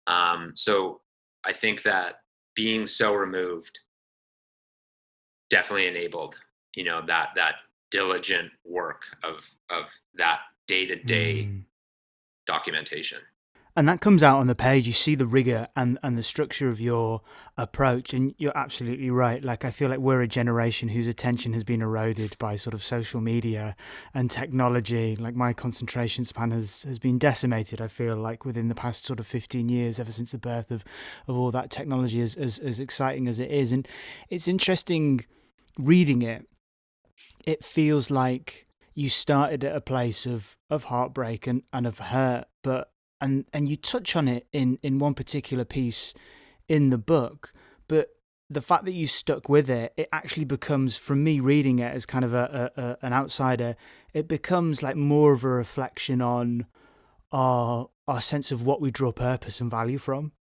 um, so i think that being so removed definitely enabled you know that that diligent work of of that day-to-day mm. documentation. And that comes out on the page. You see the rigor and and the structure of your approach and you're absolutely right. Like i feel like we're a generation whose attention has been eroded by sort of social media and technology. Like my concentration span has has been decimated i feel like within the past sort of 15 years ever since the birth of of all that technology as as, as exciting as it is. And it's interesting reading it it feels like you started at a place of of heartbreak and, and of hurt but and and you touch on it in in one particular piece in the book but the fact that you stuck with it it actually becomes from me reading it as kind of a, a, a, an outsider it becomes like more of a reflection on our our sense of what we draw purpose and value from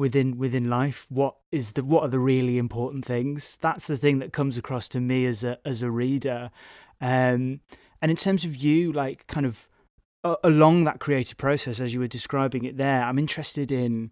within within life what is the what are the really important things? That's the thing that comes across to me as a as a reader. Um and in terms of you like kind of uh, along that creative process as you were describing it there i'm interested in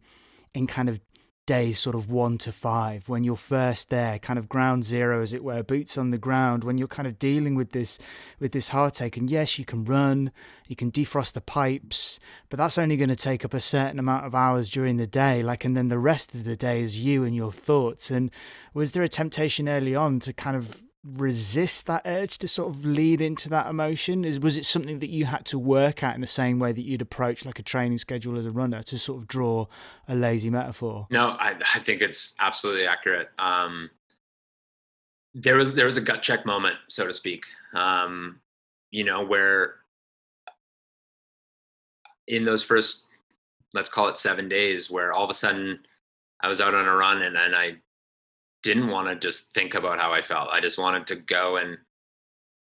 in kind of days sort of one to five when you're first there kind of ground zero as it were boots on the ground when you're kind of dealing with this with this heartache. And yes you can run you can defrost the pipes but that's only going to take up a certain amount of hours during the day like and then the rest of the day is you and your thoughts. And was there a temptation early on to kind of resist that urge to sort of lead into that emotion? Is was it something that you had to work at in the same way that you'd approach like a training schedule as a runner to sort of draw a lazy metaphor? No, I, I think it's absolutely accurate. Um, there was there was a gut check moment, so to speak. Um, you know, where in those first let's call it seven days, where all of a sudden I was out on a run and, and I didn't want to just think about how I felt. I just wanted to go and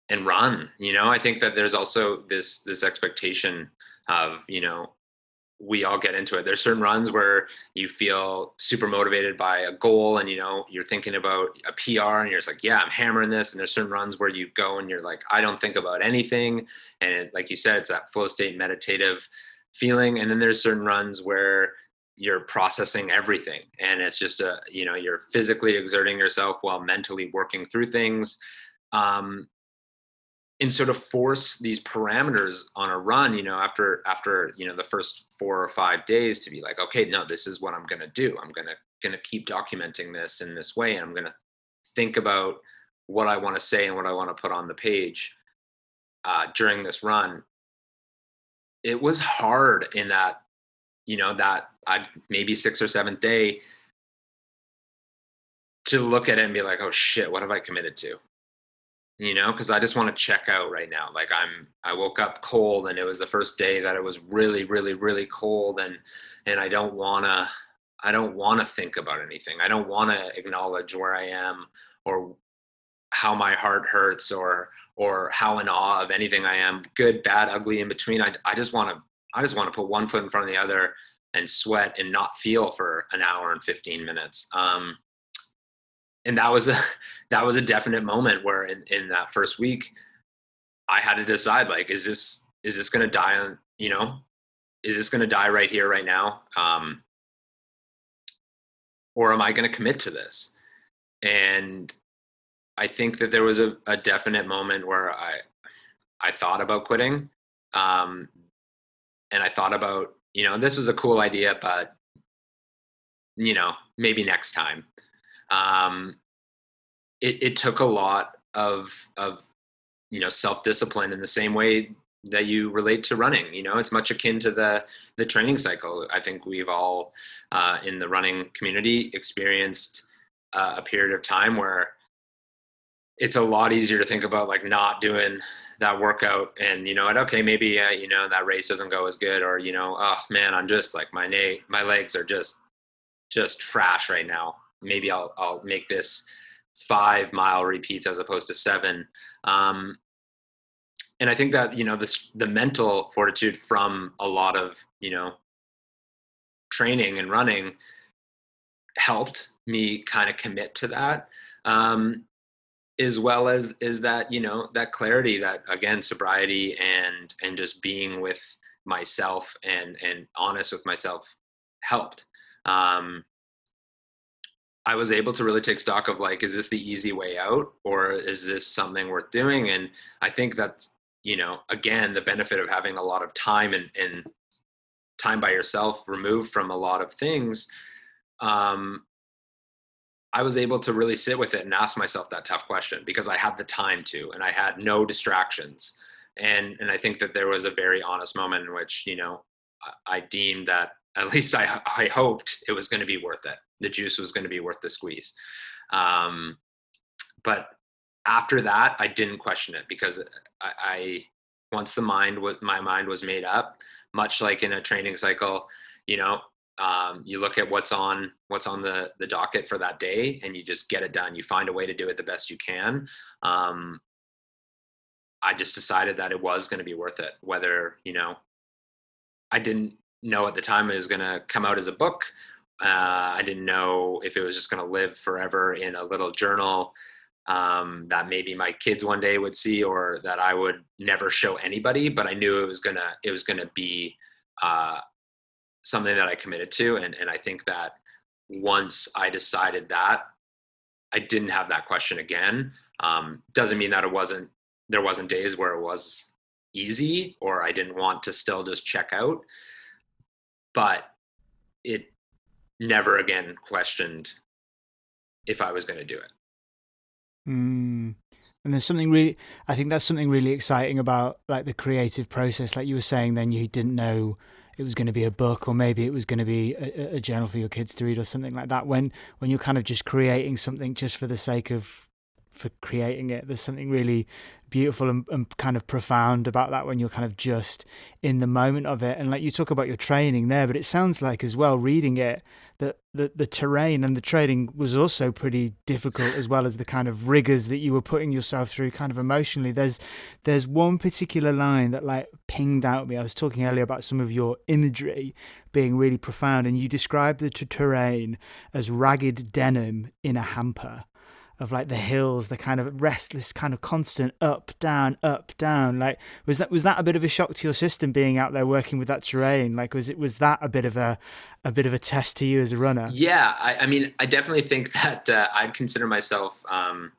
and run. You know, I think that there's also this this expectation of you know we all get into it. There's certain runs where you feel super motivated by a goal and you know you're thinking about a PR and you're just like, yeah, I'm hammering this. And there's certain runs where you go and you're like, I don't think about anything. And it, like you said, it's that flow state meditative feeling. And then there's certain runs where you're processing everything. And it's just a you know you're physically exerting yourself while mentally working through things. Um, and sort of force these parameters on a run you know after after you know the first four or five days to be like okay no this is what i'm going to do. I'm going to going to keep documenting this in this way and i'm going to think about what i want to say and what i want to put on the page uh, during this run. It was hard in that you know that i maybe sixth or seventh day to look at it and be like oh shit what have i committed to? You know because i just want to check out right now. Like i'm i woke up cold and it was the first day that it was really really really cold and and i don't want to i don't want to think about anything. I don't want to acknowledge where i am or how my heart hurts or or how in awe of anything i am good bad ugly in between. I, I just want to i just want to put one foot in front of the other and sweat and not feel for an hour and 15 minutes. Um and that was a that was a definite moment where in, in that first week i had to decide like is this is this going to die on you know is this to die right here right now? Um or am i going to commit to this? And i think that there was a, a definite moment where i i thought about quitting um and i thought about you know this was a cool idea but you know maybe next time. Um, it, it took a lot of of you know self discipline in the same way that you relate to running you know it's much akin to the the training cycle. I think we've all uh, in the running community experienced uh, a period of time where it's a lot easier to think about like not doing that workout and you know what okay maybe uh, you know that race doesn't go as good or you know oh man i'm just like my na- my legs are just just trash right now maybe I'll I'll make this five mile repeats as opposed to seven. Um, and I think that you know this the mental fortitude from a lot of you know training and running helped me kind of commit to that um, as well as is that you know that clarity that again sobriety and and just being with myself and and honest with myself helped um, I was able to really take stock of like, is this the easy way out or is this something worth doing? And I think that's, you know, again, the benefit of having a lot of time and, and time by yourself removed from a lot of things. Um, I was able to really sit with it and ask myself that tough question because I had the time to and I had no distractions. And, and I think that there was a very honest moment in which, you know, I deemed that at least I, I hoped it was going to be worth it. The juice was going to be worth the squeeze. Um, but after that, I didn't question it because I, I once the mind was my mind was made up, much like in a training cycle, you know, um, you look at what's on what's on the the docket for that day, and you just get it done. You find a way to do it the best you can. Um, I just decided that it was going to be worth it, whether you know I didn't know at the time it was going to come out as a book. Uh, I didn't know if it was just going to live forever in a little journal um, that maybe my kids one day would see, or that I would never show anybody. But I knew it was gonna it was gonna be uh, something that I committed to, and and I think that once I decided that, I didn't have that question again. Um, doesn't mean that it wasn't there wasn't days where it was easy or I didn't want to still just check out but it never again questioned if I was going to do it. Mm. And there's something really, I think that's something really exciting about like the creative process. Like you were saying, then you didn't know it was going to be a book or maybe it was going to be a, a, journal for your kids to read or something like that. When when you're kind of just creating something just for the sake of for creating it. There's something really beautiful and, and, kind of profound about that when you're kind of just in the moment of it. And like you talk about your training there, but it sounds like as well reading it that the, the terrain and the training was also pretty difficult as well as the kind of rigors that you were putting yourself through kind of emotionally. There's there's one particular line that like pinged out me. I was talking earlier about some of your imagery being really profound and you described the terrain as ragged denim in a hamper of like the hills, the kind of restless, kind of constant up, down, up, down. Like, was that was that a bit of a shock to your system being out there working with that terrain? Like, was it was that a bit of a a bit of a test to you as a runner? Yeah, I, I mean, I definitely think that uh, I'd consider myself um,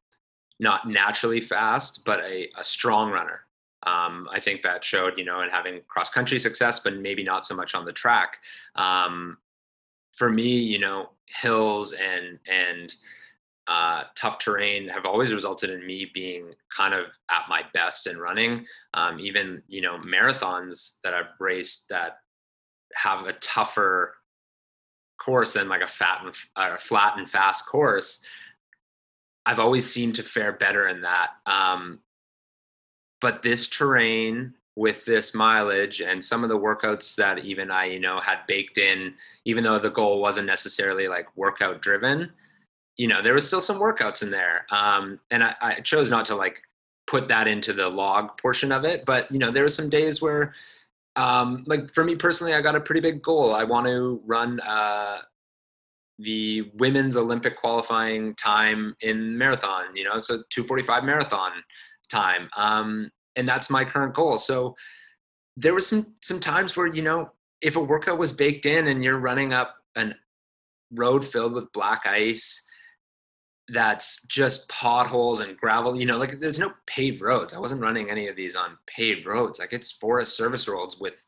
not naturally fast, but a, a strong runner. Um, I think that showed, you know, in having cross country success, but maybe not so much on the track. Um, for me, you know, hills and and uh, tough terrain have always resulted in me being kind of at my best in running. Um, even you know marathons that I've raced that have a tougher course than like a fat and uh, flat and fast course. I've always seemed to fare better in that. Um, but this terrain with this mileage and some of the workouts that even I, you know, had baked in, even though the goal wasn't necessarily like workout driven, you know, there was still some workouts in there. Um, and I, I, chose not to like put that into the log portion of it. But, you know, there were some days where, um, like for me personally, I got a pretty big goal. I want to run uh, the women's Olympic qualifying time in marathon, you know, a 245 marathon time. Um, and that's my current goal. So there was some, some times where, you know, if a workout was baked in and you're running up an road filled with black ice, that's just potholes and gravel. You know, like there's no paved roads. I wasn't running any of these on paved roads. Like it's forest service roads with,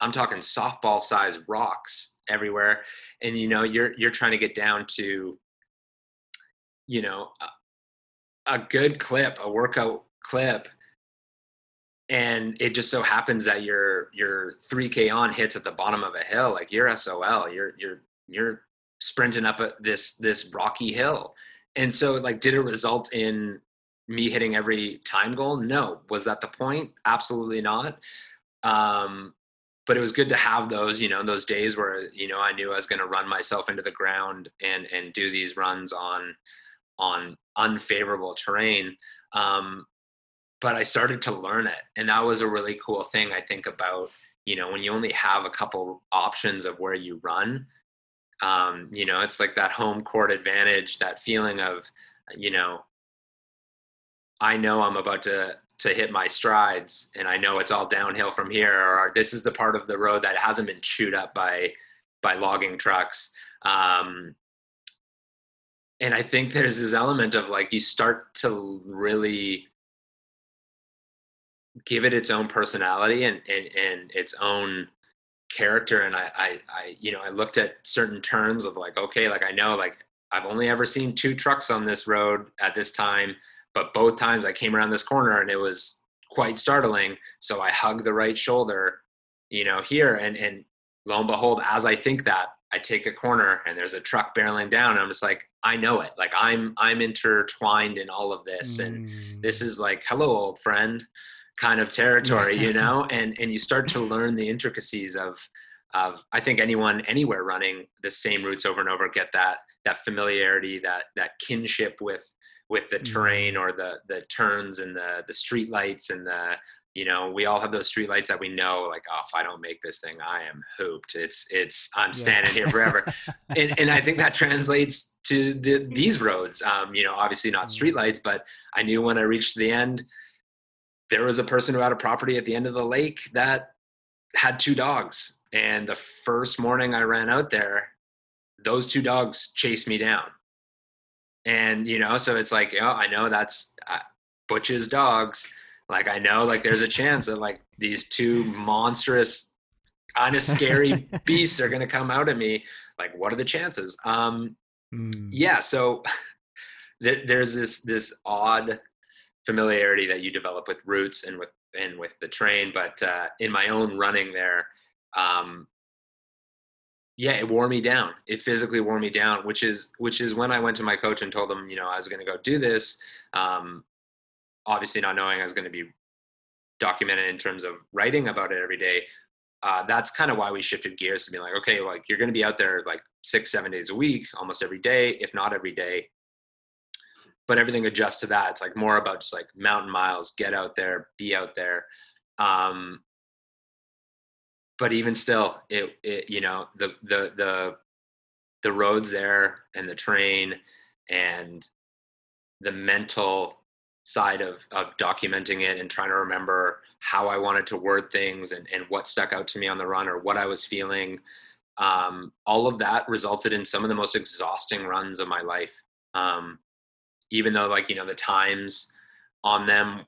I'm talking softball size rocks everywhere. And you know, you're you're trying to get down to, you know, a, a good clip, a workout clip, and it just so happens that your your 3K on hits at the bottom of a hill. Like you're SOL. You're you're you're sprinting up a, this this rocky hill and so like did it result in me hitting every time goal? No. Was that the point? Absolutely not. Um, but it was good to have those you know those days where you know i knew i was going to run myself into the ground and and do these runs on on unfavorable terrain. Um, but i started to learn it. And that was a really cool thing i think about you know when you only have a couple options of where you run um, you know, it's like that home court advantage, that feeling of, you know, I know I'm about to to hit my strides and I know it's all downhill from here or this is the part of the road that hasn't been chewed up by by logging trucks. Um, and I think there's this element of like you start to really give it its own personality and and, and its own character and I, I i you know i looked at certain turns of like okay like i know like i've only ever seen two trucks on this road at this time but both times i came around this corner and it was quite startling so i hug the right shoulder you know here and and lo and behold as i think that i take a corner and there's a truck barreling down and i'm just like i know it like i'm i'm intertwined in all of this mm. and this mm. is like hello old friend kind of territory, you know, and and you start to learn the intricacies of of I think anyone anywhere running the same routes over and over get that that familiarity, that that kinship with with the terrain mm-hmm. or the the turns and the the street lights and the you know we all have those street lights that we know like oh if i don't make this thing i am hooped it's it's i'm standing yeah. here forever and, and i think that translates to the, these roads um, you know obviously not street mm-hmm. lights but i knew when i reached the end there was a person who had a property at the end of the lake that had two dogs. And the first morning I ran out there, those two dogs chased me down. And, you know, so it's like, oh, I know that's uh, Butch's dogs. Like, I know, like, there's a chance that, like, these two monstrous, kind of scary beasts are going to come out at me. Like, what are the chances? Um, mm. Yeah. So th- there's this, this odd familiarity that you develop with routes and with and with the train. But uh, in my own running there, um, yeah, it wore me down. It physically wore me down, which is which is when I went to my coach and told him, you know, I was going to go do this. Um, obviously, not knowing I was going to be documented in terms of writing about it every day. Uh, that's kind of why we shifted gears to be like, okay, like you're going to be out there like six, seven days a week, almost every day, if not every day. But everything adjusts to that. It's like more about just like mountain miles, get out there, be out there. Um, but even still, it, it you know the the the the roads there and the train and the mental side of of documenting it and trying to remember how I wanted to word things and, and what stuck out to me on the run or what I was feeling. Um, all of that resulted in some of the most exhausting runs of my life. Um, even though like, you know, the times on them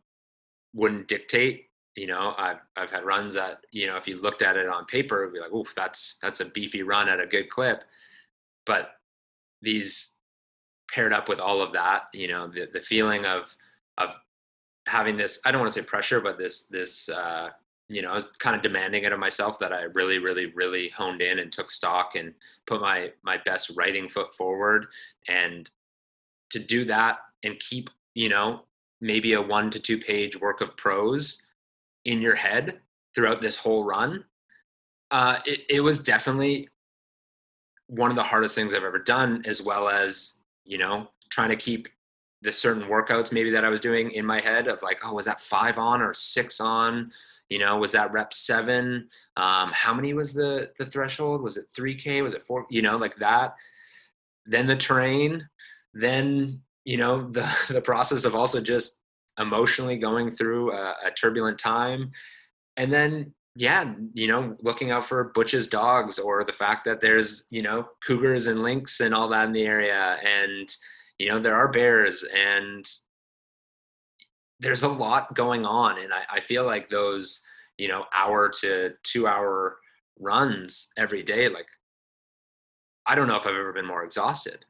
wouldn't dictate you know, I've I've had runs that you know if you looked at it on paper, it'd be like, oof, that's that's a beefy run at a good clip. But these paired up with all of that, you know, the the feeling of of having this I don't want to say pressure, but this this uh, you know, I was kind of demanding it of myself that I really, really, really honed in and took stock and put my my best writing foot forward. And to do that and keep, you know, maybe a one to two page work of prose in your head throughout this whole run, uh, it, it was definitely one of the hardest things I've ever done, as well as, you know, trying to keep the certain workouts maybe that I was doing in my head of like, oh, was that five on or six on? You know, was that rep seven? Um, how many was the the threshold? Was it 3K? Was it four? You know, like that. Then the train, then you know the the process of also just emotionally going through a, a turbulent time and then yeah, you know, looking out for Butch's dogs or the fact that there's, you know, cougars and lynx and all that in the area. And, you know, there are bears and there's a lot going on. And I, I feel like those, you know, hour to two hour runs every day, like, I don't know if I've ever been more exhausted.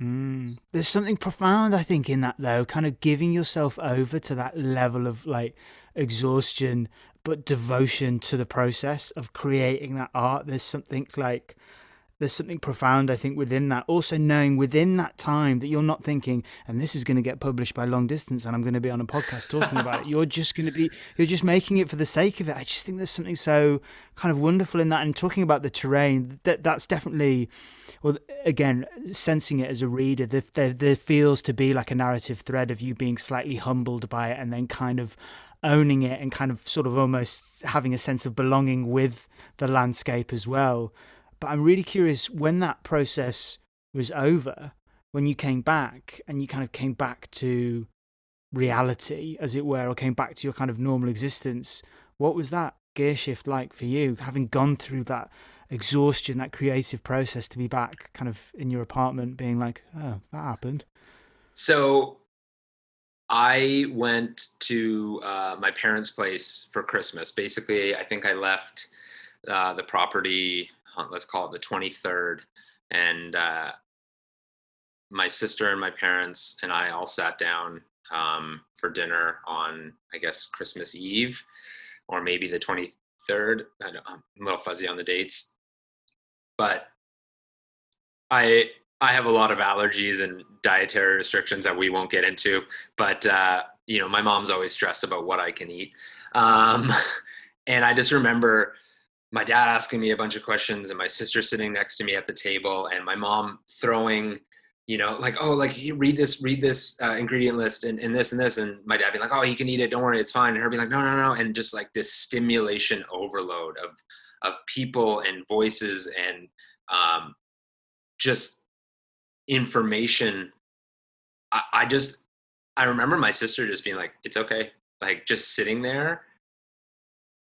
Mm. There's something profound, I think, in that though, kind of giving yourself over to that level of like exhaustion, but devotion to the process of creating that art. There's something like there's something profound, I think, within that. Also, knowing within that time that you're not thinking, and this is going to get published by long distance, and I'm going to be on a podcast talking about it. You're just going to be, you're just making it for the sake of it. I just think there's something so kind of wonderful in that. And talking about the terrain, that that's definitely, well, again, sensing it as a reader, there, there, there feels to be like a narrative thread of you being slightly humbled by it, and then kind of owning it and kind of sort of almost having a sense of belonging with the landscape as well. But I'm really curious when that process was over, when you came back and you kind of came back to reality, as it were, or came back to your kind of normal existence, what was that gear shift like for you, having gone through that exhaustion, that creative process to be back kind of in your apartment, being like, oh, that happened? So I went to uh, my parents' place for Christmas. Basically, I think I left uh, the property let's call it the 23rd and uh, my sister and my parents and i all sat down um, for dinner on i guess christmas eve or maybe the 23rd I am a little fuzzy on the dates. But i i have a lot of allergies and dietary restrictions that we won't get into. But uh, you know my mom's always stressed about what i can eat. Um, and i just remember my dad asking me a bunch of questions and my sister sitting next to me at the table and my mom throwing you know like oh like you read this read this uh, ingredient list and, and this and this and my dad being like oh he can eat it don't worry it's fine and her being like no no no and just like this stimulation overload of of people and voices and um, just information. I, I just i remember my sister just being like it's okay like just sitting there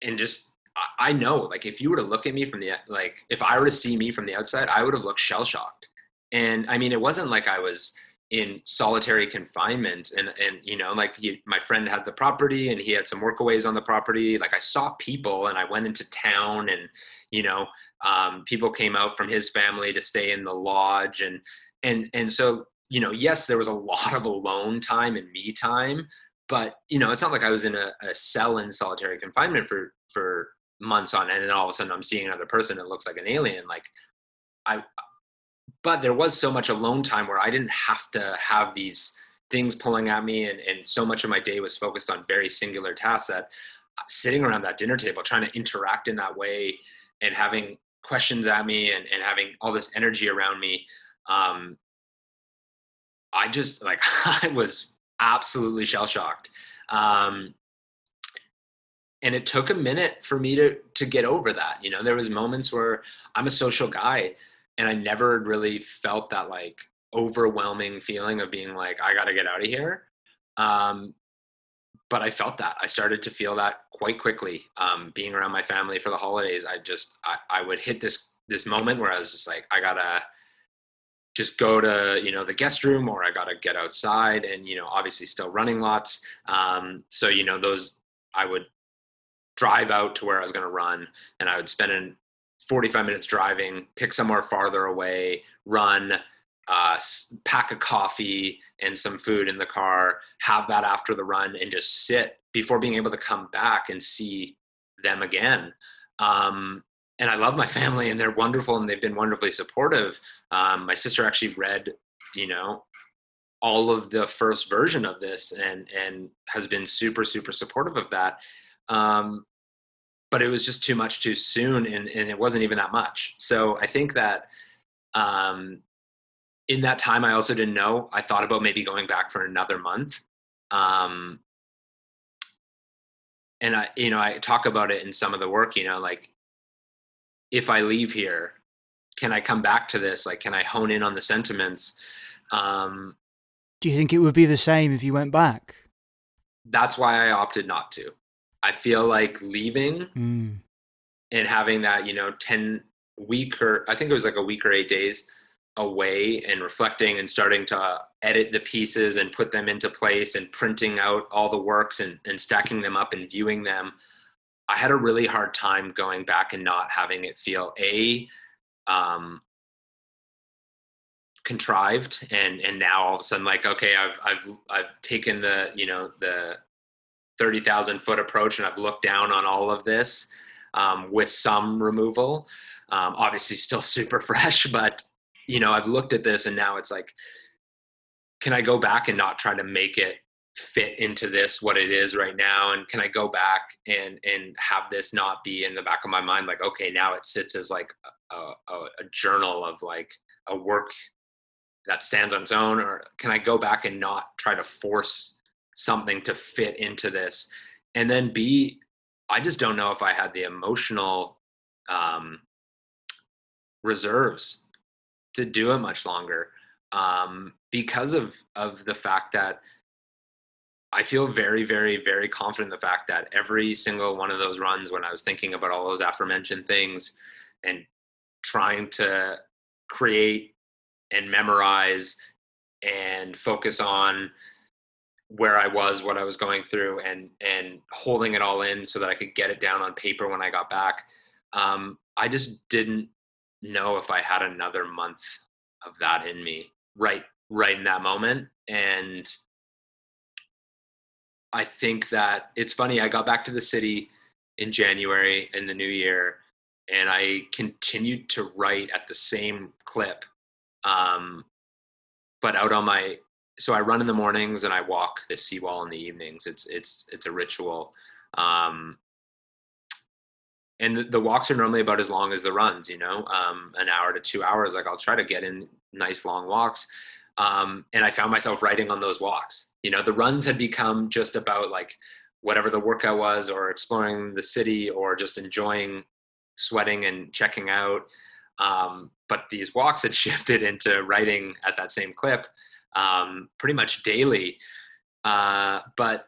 and just I know, like, if you were to look at me from the, like, if I were to see me from the outside, I would have looked shell shocked. And I mean, it wasn't like I was in solitary confinement and, and, you know, like he, my friend had the property and he had some workaways on the property. Like I saw people and I went into town and, you know, um, people came out from his family to stay in the lodge. And, and, and so, you know, yes, there was a lot of alone time and me time, but you know, it's not like I was in a, a cell in solitary confinement for, for months on end and all of a sudden i'm seeing another person that looks like an alien like i but there was so much alone time where i didn't have to have these things pulling at me and, and so much of my day was focused on very singular tasks that uh, sitting around that dinner table trying to interact in that way and having questions at me and, and having all this energy around me um, i just like i was absolutely shell shocked um, and it took a minute for me to to get over that you know? There was moments where i'm a social guy and i never really felt that like overwhelming feeling of being like i got to get out of here. Um, but i felt that. I started to feel that quite quickly um, being around my family for the holidays. I just I, I would hit this this moment where i was just like i gotta just go to you know the guest room or i gotta get outside and you know obviously still running lots. Um, so you know those i would drive out to where i was going to run and i would spend in 45 minutes driving pick somewhere farther away run uh, pack a coffee and some food in the car, have that after the run, and just sit before being able to come back and see them again. Um, and I love my family, and they're wonderful, and they've been wonderfully supportive. Um, my sister actually read, you know, all of the first version of this, and and has been super super supportive of that. Um, but it was just too much too soon, and and it wasn't even that much. So I think that um, in that time, I also didn't know. I thought about maybe going back for another month. Um, and I, you know, I talk about it in some of the work, you know, like if I leave here, can I come back to this? Like, can I hone in on the sentiments? Um, Do you think it would be the same if you went back? That's why I opted not to. I feel like leaving mm. and having that, you know, 10 week or I think it was like a week or eight days away and reflecting and starting to edit the pieces and put them into place and printing out all the works and, and stacking them up and viewing them i had a really hard time going back and not having it feel a um, contrived and and now all of a sudden like okay i've i've i've taken the you know the 30,000 foot approach and i've looked down on all of this um, with some removal. Um, obviously still super fresh but you know, I've looked at this and now it's like, can I go back and not try to make it fit into this what it is right now? And can i go back and and have this not be in the back of my mind? Like okay now it sits as like a, a, a journal of like a work that stands on its own or can i go back and not try to force something to fit into this. And then b i just don't know if i had the emotional um reserves to do it much longer um, because of of the fact that I feel very, very, very confident in the fact that every single one of those runs, when I was thinking about all those aforementioned things and trying to create and memorize and focus on where I was, what I was going through, and and holding it all in so that I could get it down on paper when I got back. Um, I just didn't know if I had another month of that in me right right in that moment and I think that it's funny I got back to the city in January in the new year and I continued to write at the same clip um, but out on my so I run in the mornings and I walk the seawall in the evenings. It's it's it's a ritual. Um, and the, walks are normally about as long as the runs you know um, an hour to two hours. Like i'll try to get in nice long walks. Um, and i found myself writing on those walks. You know the runs had become just about like whatever the workout was or exploring the city or just enjoying sweating and checking out. Um, but these walks had shifted into writing at that same clip um, pretty much daily uh, but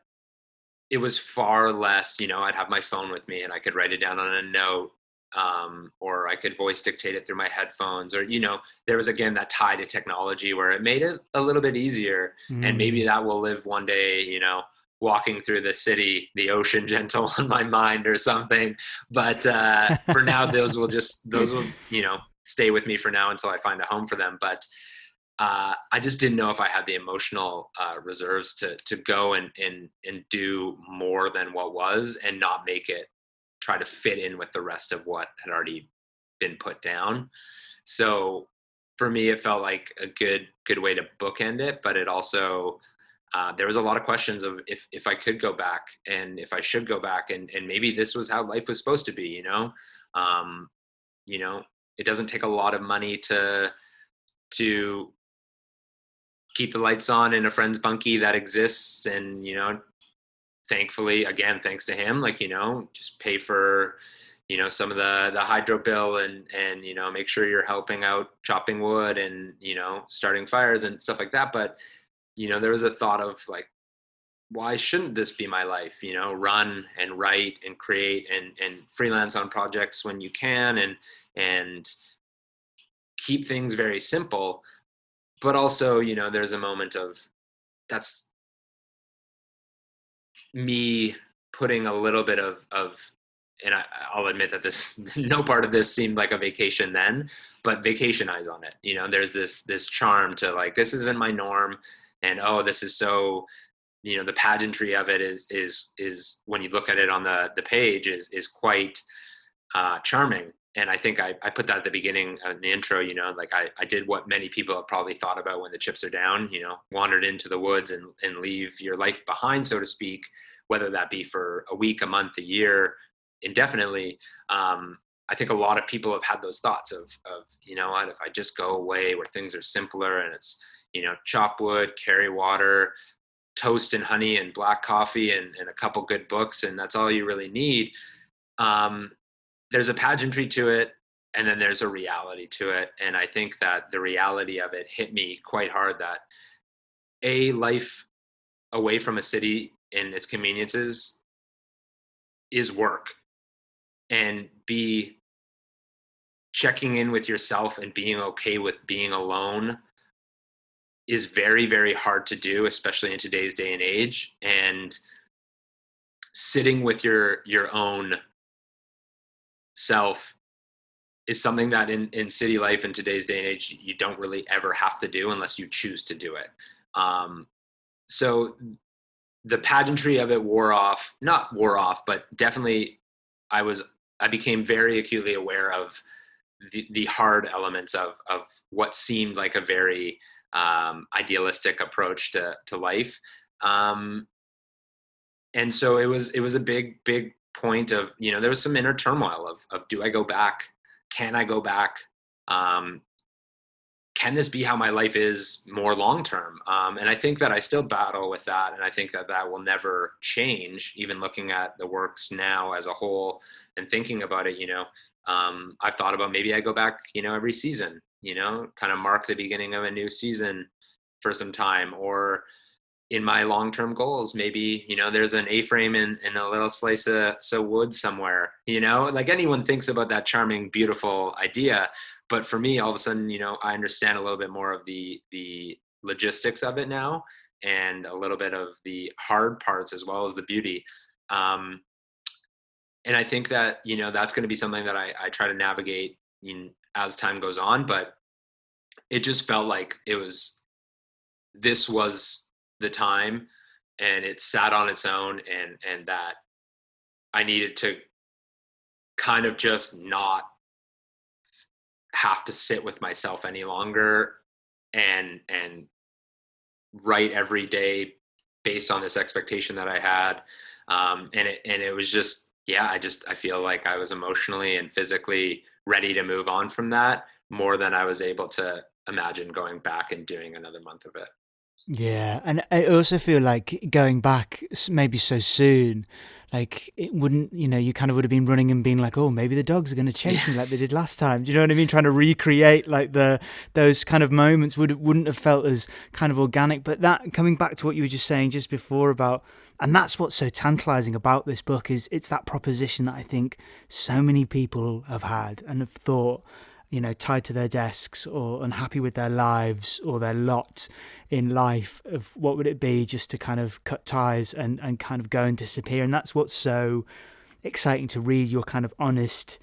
it was far less, you know, I'd have my phone with me and I could write it down on a note um, or I could voice dictate it through my headphones, or you know, there was again that tie to technology where it made it a little bit easier, mm. and maybe mm. that will live one day, you know, walking through the city, the ocean gentle on my mind or something. But uh, for now, those will just those will you know stay with me for now until I find a home for them. But uh, I just didn't know if I had the emotional uh, reserves to to go and and and do more than what was and not make it try to fit in with the rest of what had already been put down. So for me, it felt like a good good way to bookend it, but it also uh, there was a lot of questions of if if I could go back and if I should go back and and maybe this was how life was supposed to be. You know, um, you know, it doesn't take a lot of money to to keep the lights on in a friend's bunkie that exists and you know thankfully again thanks to him like you know just pay for you know some of the the hydro bill and and you know make sure you're helping out chopping wood and you know starting fires and stuff like that. But you know there was a thought of like why shouldn't this be my life? You know run and write and create and and freelance on projects when you can and and keep things very simple but also you know there's a moment of that's me putting a little bit of of and I, will admit that this no part of this seemed like a vacation then, but vacationize on it. You know, there's this this charm to like this isn't my norm, and oh, this is so. You know, the pageantry of it is is is when you look at it on the the page is is quite uh, charming. And I think I, I put that at the beginning in the intro, you know, like I, I did what many people have probably thought about when the chips are down, you know, wandered into the woods and, and leave your life behind, so to speak, whether that be for a week, a month, a year, indefinitely. Um, i think a lot of people have had those thoughts of of you know what if i just go away where things are simpler and it's you know chop wood carry water toast and honey and black coffee and, and a couple good books and that's all you really need um, there's a pageantry to it and then there's a reality to it. And i think that the reality of it hit me quite hard that a life away from a city and its conveniences is work. And be checking in with yourself and being okay with being alone is very very hard to do especially in today's day and age. And sitting with your your own self is something that in in city life in today's day and age you don't really ever have to do unless you choose to do it um, so the pageantry of it wore off not wore off but definitely i was I became very acutely aware of the, the hard elements of of what seemed like a very um, idealistic approach to to life. Um, and so it was it was a big big point of you know there was some inner turmoil of of do I go back? Can I go back? Um, can this be how my life is more long term? Um, and I think that I still battle with that, and I think that that will never change. Even looking at the works now as a whole and thinking about it, you know, um, I've thought about maybe I go back, you know, every season, you know, kind of mark the beginning of a new season for some time, or in my long term goals, maybe you know, there's an A-frame and, in a little slice of so wood somewhere, you know, like anyone thinks about that charming, beautiful idea but for me all of a sudden you know i understand a little bit more of the the logistics of it now and a little bit of the hard parts as well as the beauty. Um, and i think that you know that's going to be something that i, I try to navigate in, as time goes on but it just felt like it was this was the time and it sat on its own and and that i needed to kind of just not have to sit with myself any longer and and write every day based on this expectation that I had. Um, and it and it was just yeah, I just I feel like I was emotionally and physically ready to move on from that more than I was able to imagine going back and doing another month of it. Yeah, and I also feel like going back maybe so soon like it wouldn't you know you kind of would have been running and being like oh maybe the dogs are going to chase me like they did last time. Do you know what i mean? Trying to recreate like the those kind of moments would wouldn't have felt as kind of organic. But that coming back to what you were just saying just before about and that's what's so tantalizing about this book is it's that proposition that i think so many people have had and have thought you know, tied to their desks or unhappy with their lives or their lot in life of what would it be just to kind of cut ties and, and kind of go and disappear. And that's what's so exciting to read your kind of honest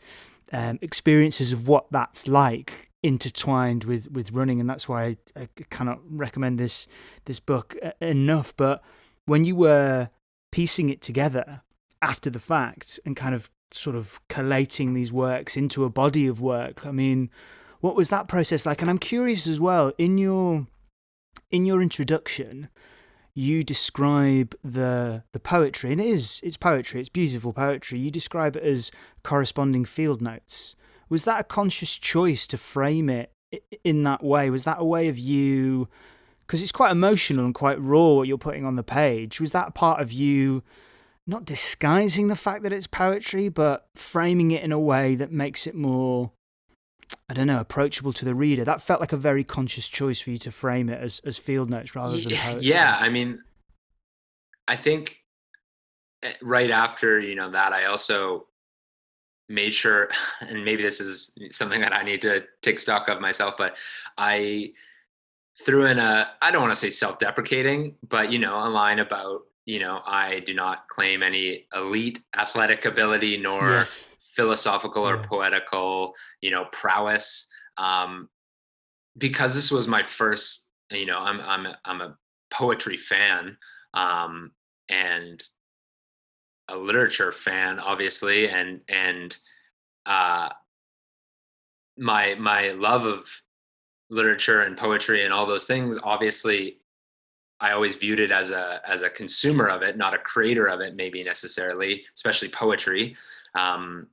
um, experiences of what that's like intertwined with, with running. And that's why I, I cannot recommend this, this book enough. But when you were piecing it together after the fact and kind of sort of collating these works into a body of work. I mean, what was that process like? And I'm curious as well in your in your introduction, you describe the the poetry, and it is it's poetry, it's beautiful poetry. You describe it as corresponding field notes. Was that a conscious choice to frame it in that way? Was that a way of you? Because it's quite emotional and quite raw what you're putting on the page. Was that part of you? Not disguising the fact that it's poetry, but framing it in a way that makes it more I don't know, approachable to the reader. That felt like a very conscious choice for you to frame it as, as field notes rather than poetry. Yeah, I mean, I think eh, right after you know that, I also made sure, and maybe this is something that I need to take stock of myself, but I threw in a I don't want to say self-deprecating, but you know, a line about you know I do not claim any elite athletic ability nor yes philosophical or yeah. poetical, you know, prowess. Um, because this was my first, you know, I'm I'm I'm a poetry fan um, and a literature fan, obviously, and and uh, my my love of literature and poetry and all those things obviously I always viewed it as a as a consumer of it, not a creator of it, maybe necessarily, especially poetry. Um,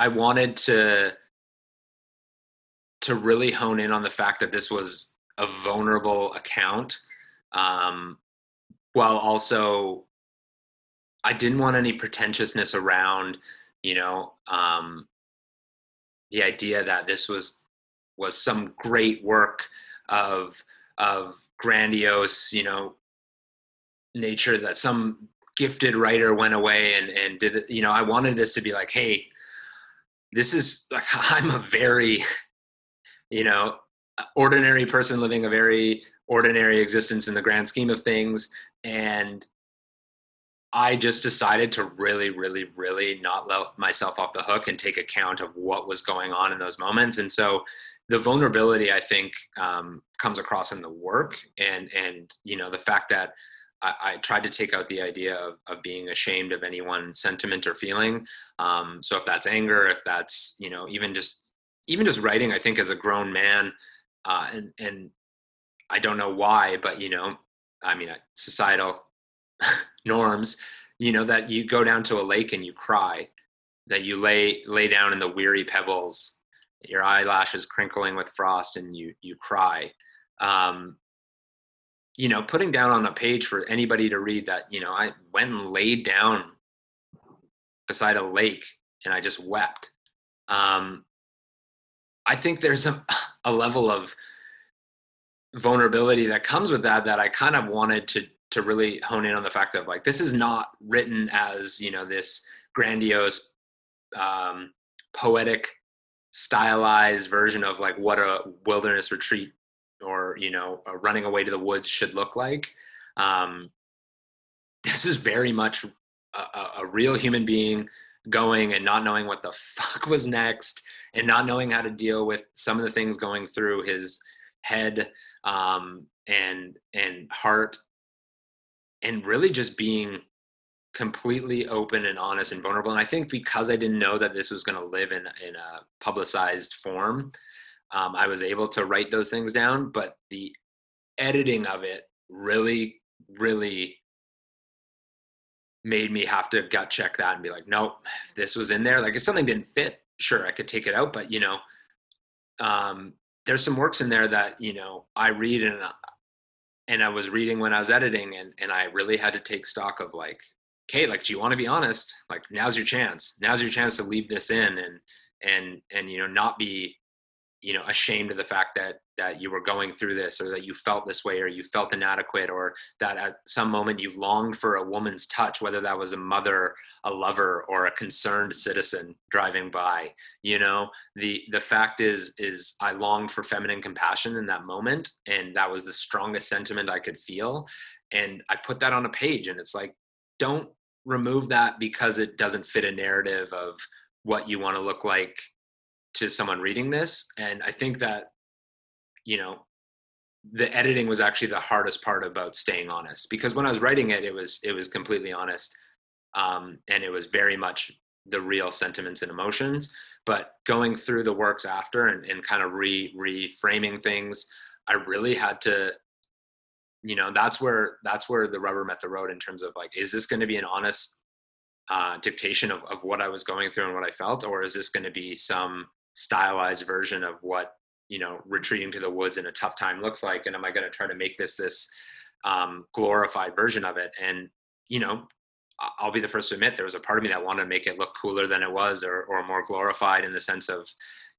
I wanted to to really hone in on the fact that this was a vulnerable account, um, while also I didn't want any pretentiousness around, you know, um, the idea that this was was some great work of of grandiose, you know, nature that some gifted writer went away and and did you know I wanted this to be like, hey, this is like i'm a very you know ordinary person living a very ordinary existence in the grand scheme of things. And i just decided to really really really not let myself off the hook and take account of what was going on in those moments. And so the vulnerability i think um, comes across in the work and and you know the fact that I, I, tried to take out the idea of, of being ashamed of any one sentiment or feeling. Um, so if that's anger, if that's you know even just even just writing, I think as a grown man, uh, and and I don't know why, but you know, I mean, societal norms, you know, that you go down to a lake and you cry, that you lay lay down in the weary pebbles, your eyelashes crinkling with frost, and you you cry. Um, you know, putting down on a page for anybody to read that, you know, I went and laid down beside a lake and I just wept. Um, I think there's a, a level of vulnerability that comes with that that I kind of wanted to to really hone in on the fact of like this is not written as you know this grandiose um, poetic stylized version of like what a wilderness retreat or you know a running away to the woods should look like um, this is very much a, a, real human being going and not knowing what the fuck was next and not knowing how to deal with some of the things going through his head um, and and heart and really just being completely open and honest and vulnerable and i think because i didn't know that this was going to live in in a publicized form um, I was able to write those things down, but the editing of it really, really made me have to gut check that and be like, nope, this was in there. Like if something didn't fit, sure, I could take it out, but you know, um, there's some works in there that you know I read and and I was reading when I was editing, and and I really had to take stock of like, okay, like, do you want to be honest? Like, now's your chance. Now's your chance to leave this in and and and you know not be you know ashamed of the fact that that you were going through this or that you felt this way or you felt inadequate or that at some moment you longed for a woman's touch whether that was a mother a lover or a concerned citizen driving by you know the the fact is is i longed for feminine compassion in that moment and that was the strongest sentiment i could feel and i put that on a page and it's like don't remove that because it doesn't fit a narrative of what you want to look like to someone reading this and i think that you know the editing was actually the hardest part about staying honest because when i was writing it it was it was completely honest um, and it was very much the real sentiments and emotions. But going through the works after and, and kind of re reframing things, I really had to, you know, that's where that's where the rubber met the road in terms of like, is this going to be an honest uh, dictation of, of what I was going through and what I felt, or is this going to be some stylized version of what you know retreating to the woods in a tough time looks like? And am I going to try to make this this um, glorified version of it? And you know, I'll be the first to admit there was a part of me that wanted to make it look cooler than it was, or or more glorified in the sense of,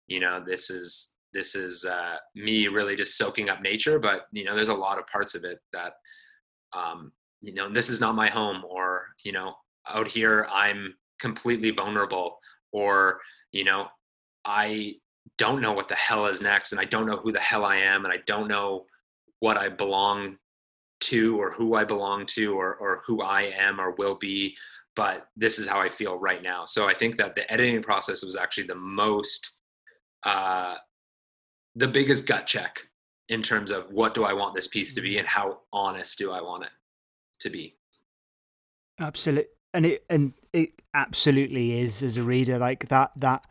you know, this is this is uh, me really just soaking up nature. But you know, there's a lot of parts of it that, um, you know, this is not my home, or you know, out here I'm completely vulnerable, or you know, I don't know what the hell is next, and I don't know who the hell I am, and I don't know what I belong to or who I belong to or, or who I am or will be, but this is how I feel right now. So I think that the editing process was actually the most, uh, the biggest gut check in terms of what do I want this piece to be mm-hmm. and how honest do I want it to be. Absolutely. And it, and it absolutely is as a reader like that, that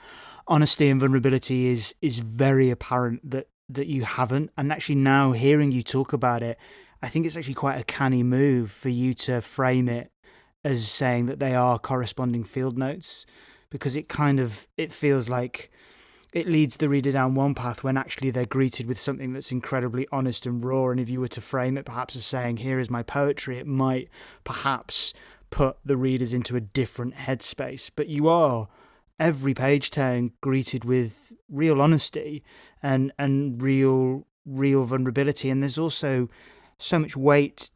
honesty and vulnerability is, is very apparent that, that you haven't. And actually now hearing you talk about it, I think it's actually quite a canny move for you to frame it as saying that they are corresponding field notes because it kind of it feels like it leads the reader down one path when actually they're greeted with something that's incredibly honest and raw. And if you were to frame it perhaps as saying here is my poetry it might perhaps put the readers into a different headspace. But you are every page turn greeted with real honesty and and real real vulnerability. And there's also so much weight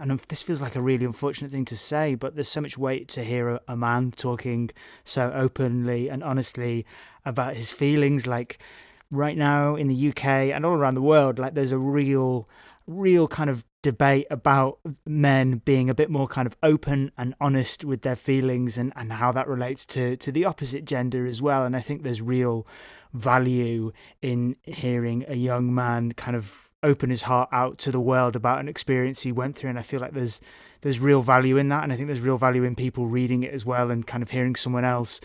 and um, this feels like a really unfortunate thing to say, but there's so much weight to hear a, a, man talking so openly and honestly about his feelings. Like right now in the UK and all around the world, like there's a real, real kind of debate about men being a bit more kind of open and honest with their feelings and, and how that relates to, to the opposite gender as well. And I think there's real value in hearing a young man kind of open his heart out to the world about an experience he went through and I feel like there's there's real value in that and I think there's real value in people reading it as well and kind of hearing someone else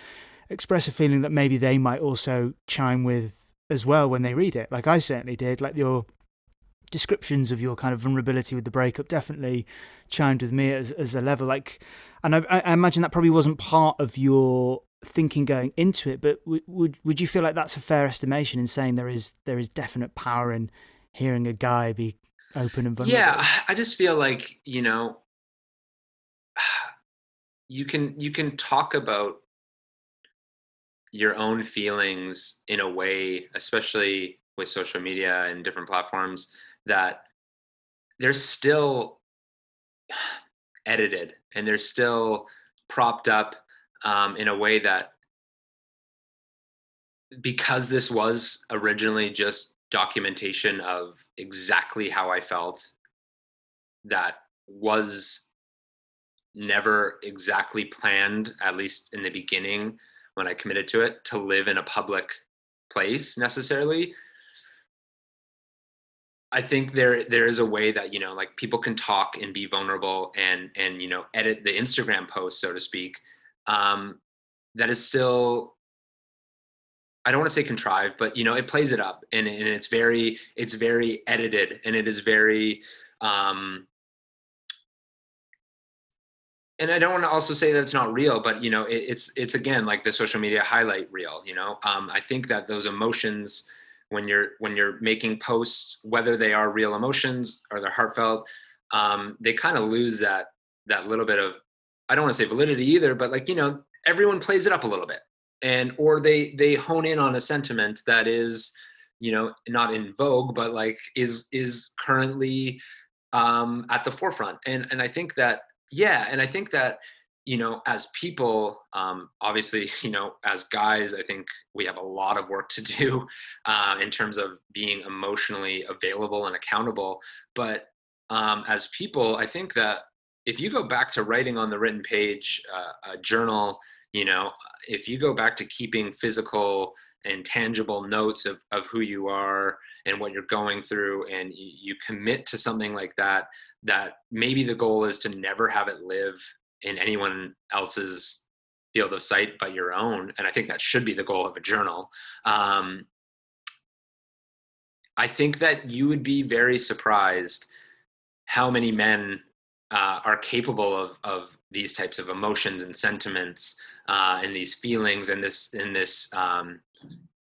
express a feeling that maybe they might also chime with as well when they read it like I certainly did like your descriptions of your kind of vulnerability with the breakup definitely chimed with me as, as a level like and I, I imagine that probably wasn't part of your thinking going into it but w- would would you feel like that's a fair estimation in saying there is there is definite power in hearing a guy be open and vulnerable. Yeah, I just feel like you know, you can you can talk about your own feelings in a way, especially with social media and different platforms, that they're still edited and they're still propped up um, in a way that because this was originally just documentation of exactly how I felt that was never exactly planned, at least in the beginning when I committed to it, to live in a public place necessarily. I think there there is a way that you know like people can talk and be vulnerable and and you know edit the Instagram post so to speak um, that is still I don't want to say contrived, but you know, it plays it up and, and it's very, it's very edited and it is very, um, and I don't want to also say that it's not real, but you know, it, it's, it's again, like the social media highlight reel, you know, um, I think that those emotions when you're, when you're making posts, whether they are real emotions or they're heartfelt, um, they kind of lose that, that little bit of, I don't want to say validity either, but like, you know, everyone plays it up a little bit. And or they they hone in on a sentiment that is you know not in vogue but like is is currently um at the forefront. And and i think that yeah and i think that you know as people um obviously you know as guys i think we have a lot of work to do uh, in terms of being emotionally available and accountable but um as people i think that if you go back to writing on the written page uh, a journal you know if you go back to keeping physical and tangible notes of, of who you are and what you're going through and you, commit to something like that that maybe the goal is to never have it live in anyone else's field of sight but your own and i think that should be the goal of a journal. Um, i think that you would be very surprised how many men uh, are capable of of these types of emotions and sentiments uh, and these feelings and this and this um,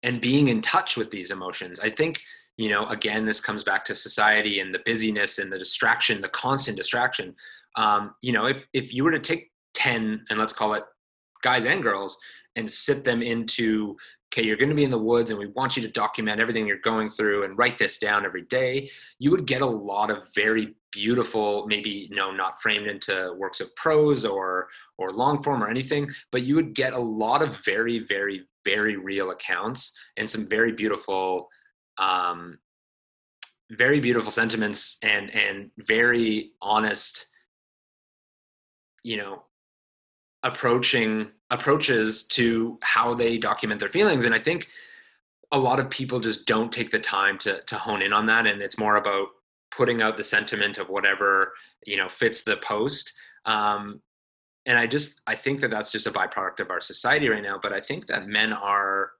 and being in touch with these emotions. I think you know again this comes back to society and the busyness and the distraction, the constant distraction. Um, you know, if if you were to take ten and let's call it guys and girls and sit them into okay you're going to be in the woods and we want you to document everything you're going through and write this down every day you would get a lot of very beautiful maybe you know not framed into works of prose or or long form or anything but you would get a lot of very very very real accounts and some very beautiful um very beautiful sentiments and and very honest you know approaching approaches to how they document their feelings. And i think a lot of people just don't take the time to to hone in on that. And it's more about putting out the sentiment of whatever you know fits the post. Um, and i just i think that that's just a byproduct of our society right now but i think that men are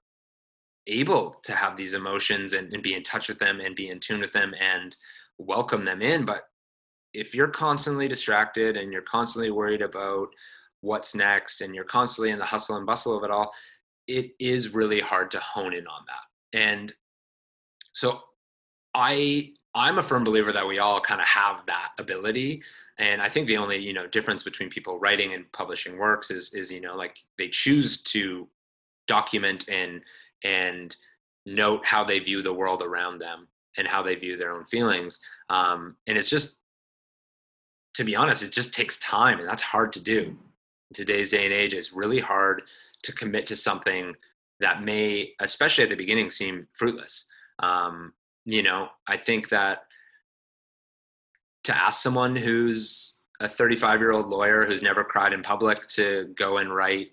able to have these emotions and, and be in touch with them and be in tune with them and welcome them in. But if you're constantly distracted and you're constantly worried about what's next and you're constantly in the hustle and bustle of it all it is really hard to hone in on that. And so i I'm a firm believer that we all kind of have that ability. And I think the only, you know, difference between people writing and publishing works is is, you know, like they choose to document and and note how they view the world around them and how they view their own feelings. Um, and it's just to be honest, it just takes time and that's hard to do. In today's day and age, it's really hard to commit to something that may, especially at the beginning, seem fruitless. Um, you know, I think that to ask someone who's a 35 year old lawyer who's never cried in public to go and write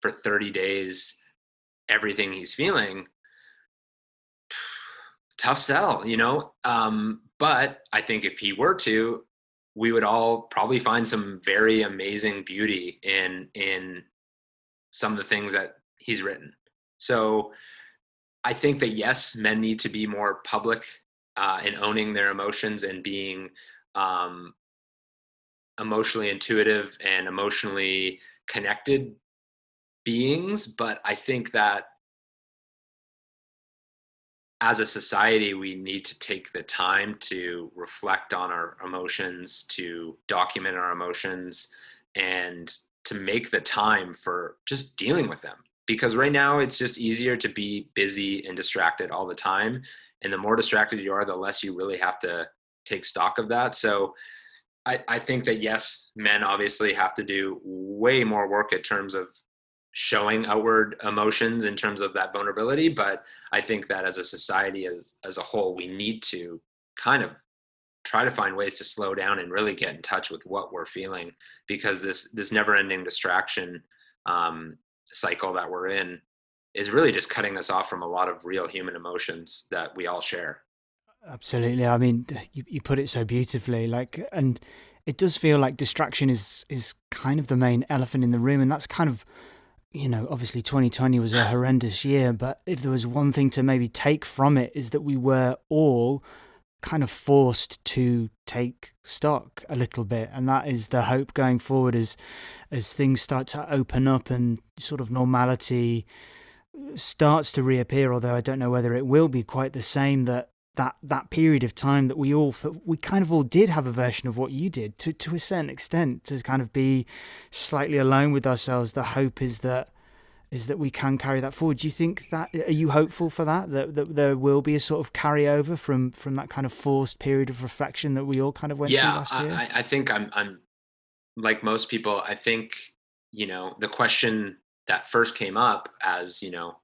for 30 days everything he's feeling tough sell you know? Um, but i think if he were to we would all probably find some very amazing beauty in in some of the things that he's written. So I think that yes, men need to be more public uh, in owning their emotions and being um, emotionally intuitive and emotionally connected beings. But I think that as a society, we need to take the time to reflect on our emotions, to document our emotions, and to make the time for just dealing with them because right now it's just easier to be busy and distracted all the time. And the more distracted you are the less you really have to take stock of that. So I, I think that yes men obviously have to do way more work in terms of showing outward emotions in terms of that vulnerability. But i think that as a society as as a whole we need to kind of try to find ways to slow down and really get in touch with what we're feeling. Because this this never ending distraction um, cycle that we're in is really just cutting us off from a lot of real human emotions that we all share. Absolutely. I mean, you, you put it so beautifully. Like, and it does feel like distraction is is kind of the main elephant in the room, and that's kind of, you know, obviously 2020 was a horrendous year, but if there was one thing to maybe take from it is that we were all kind of forced to take stock a little bit and that is the hope going forward as as things start to open up and sort of normality starts to reappear although I don't know whether it will be quite the same that that that period of time that we all we kind of all did have a version of what you did to to a certain extent to kind of be slightly alone with ourselves. The hope is that is that we can carry that forward. Do you think that are you hopeful for that that, that there will be a sort of carryover from from that kind of forced period of reflection that we all kind of went yeah, through last year? Yeah, I, I think I'm I'm like most people. I think you know the question that first came up as you know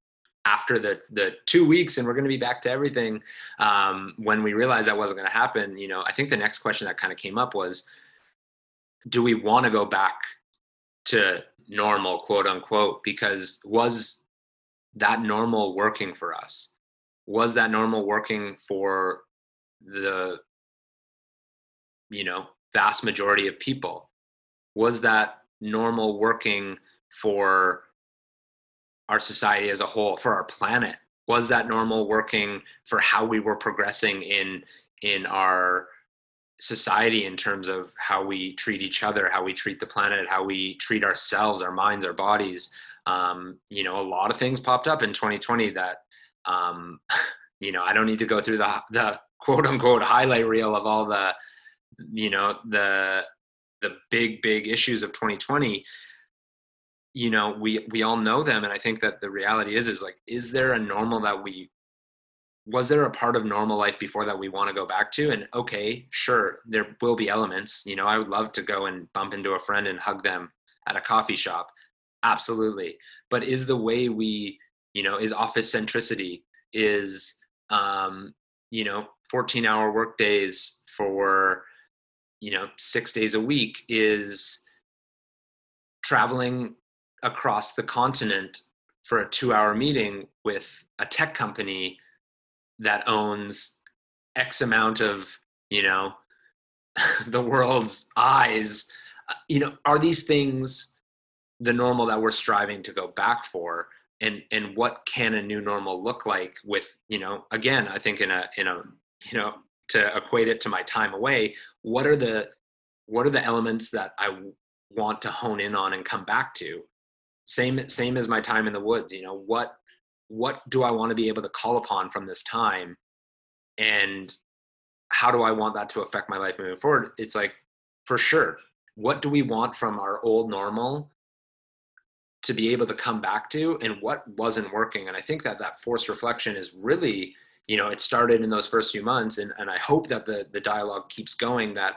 after the the two weeks and we're going to be back to everything um, when we realized that wasn't going to happen you know i think the next question that kind of came up was do we want to go back to normal quote unquote because was that normal working for us? Was that normal working for the you know vast majority of people? Was that normal working for our society as a whole for our planet? Was that normal working for how we were progressing in in our society in terms of how we treat each other how we treat the planet how we treat ourselves our minds our bodies. Um, you know a lot of things popped up in 2020 that um, you know i don't need to go through the the quote unquote highlight reel of all the you know the the big big issues of 2020 you know we we all know them and i think that the reality is is like is there a normal that we was there a part of normal life before that we want to go back to? And okay sure there will be elements you know i would love to go and bump into a friend and hug them at a coffee shop. Absolutely. But is the way we you know is office centricity is um you know 14 hour work days for you know 6 days a week is traveling across the continent for a two hour meeting with a tech company that owns X amount of, you know, the world's eyes. Uh, you know, are these things the normal that we're striving to go back for? And and what can a new normal look like with, you know, again, I think in a in a, you know, to equate it to my time away, what are the what are the elements that I want to hone in on and come back to? same same as my time in the woods you know what what do i want to be able to call upon from this time? And how do i want that to affect my life moving forward? It's like for sure what do we want from our old normal to be able to come back to and what wasn't working? And i think that that forced reflection is really you know it started in those first few months and, and i hope that the the dialogue keeps going that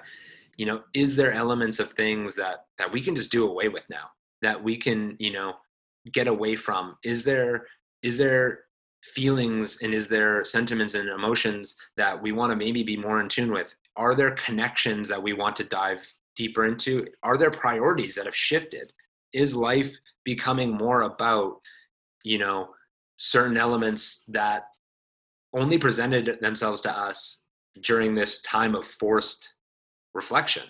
you know is there elements of things that that we can just do away with now? That we can you know get away from? Is there is there feelings and is there sentiments and emotions that we want to maybe be more in tune with? Are there connections that we want to dive deeper into? Are there priorities that have shifted? Is life becoming more about you know certain elements that only presented themselves to us during this time of forced reflection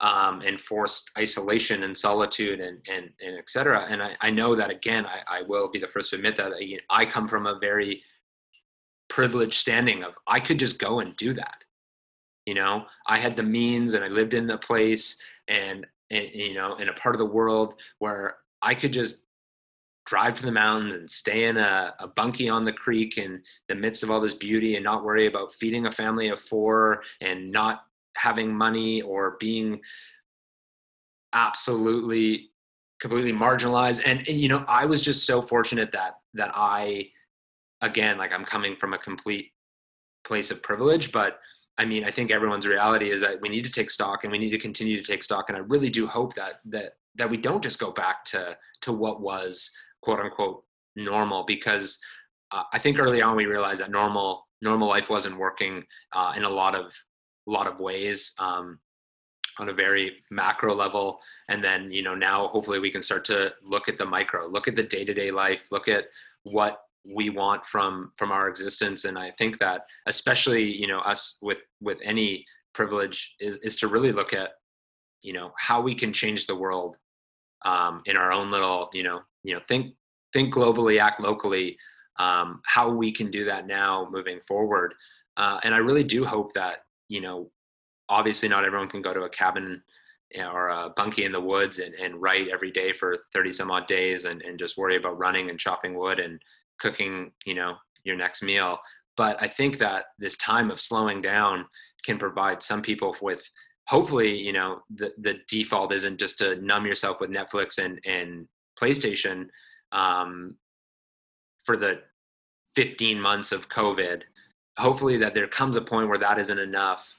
um, and forced isolation and solitude and and, and. And I, I know that again, I, I will be the first to admit that I come from a very privileged standing of I could just go and do that. You know, I had the means and I lived in the place and, and you know, in a part of the world where I could just drive to the mountains and stay in a, a bunkie on the creek in the midst of all this beauty and not worry about feeding a family of four and not having money or being absolutely completely marginalized. And, and, you know i was just so fortunate that that i again like i'm coming from a complete place of privilege but i mean i think everyone's reality is that we need to take stock and we need to continue to take stock. And i really do hope that that that we don't just go back to to what was quote unquote normal. Because uh, i think early on we realized that normal normal life wasn't working uh, in a lot of a lot of ways um, on a very macro level. And then you know now hopefully we can start to look at the micro look at the day-to-day life look at what we want from from our existence. And i think that especially you know us with with any privilege is is to really look at you know how we can change the world um, in our own little you know you know think think globally act locally um, how we can do that now moving forward. Uh, and i really do hope that you know, obviously not everyone can go to a cabin or a bunkie in the woods and, and write every day for 30 some odd days and, and just worry about running and chopping wood and cooking, you know, your next meal. But I think that this time of slowing down can provide some people with hopefully, you know, the, the default isn't just to numb yourself with Netflix and, and PlayStation um, for the 15 months of COVID hopefully that there comes a point where that isn't enough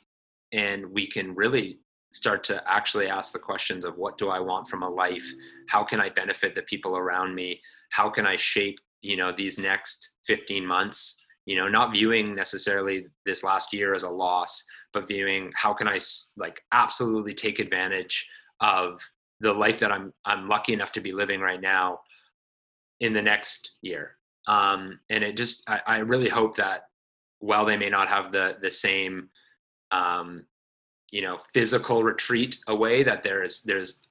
and we can really start to actually ask the questions of what do i want from a life? How can i benefit the people around me? How can i shape you know these next 15 months? You know not viewing necessarily this last year as a loss but viewing how can i like absolutely take advantage of the life that i'm i'm lucky enough to be living right now in the next year. Um, and it just I, I really hope that while they may not have the the same um, you know physical retreat away that there's there's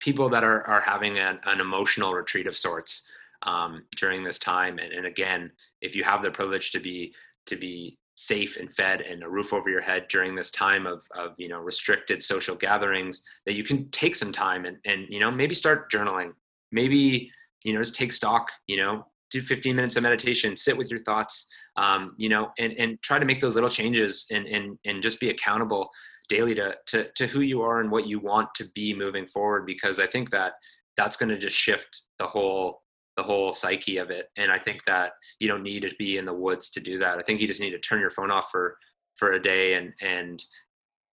people that are are having an, an emotional retreat of sorts um, during this time. And, and again, if you have the privilege to be to be safe and fed and a roof over your head during this time of, of you know restricted social gatherings that you can take some time and, and you know maybe start journaling maybe you know just take stock you know do 15 minutes of meditation sit with your thoughts um, you know and, and try to make those little changes and, and, and just be accountable daily to, to, to who you are and what you want to be moving forward because i think that that's going to just shift the whole the whole psyche of it. And i think that you don't need to be in the woods to do that. I think you just need to turn your phone off for for a day and and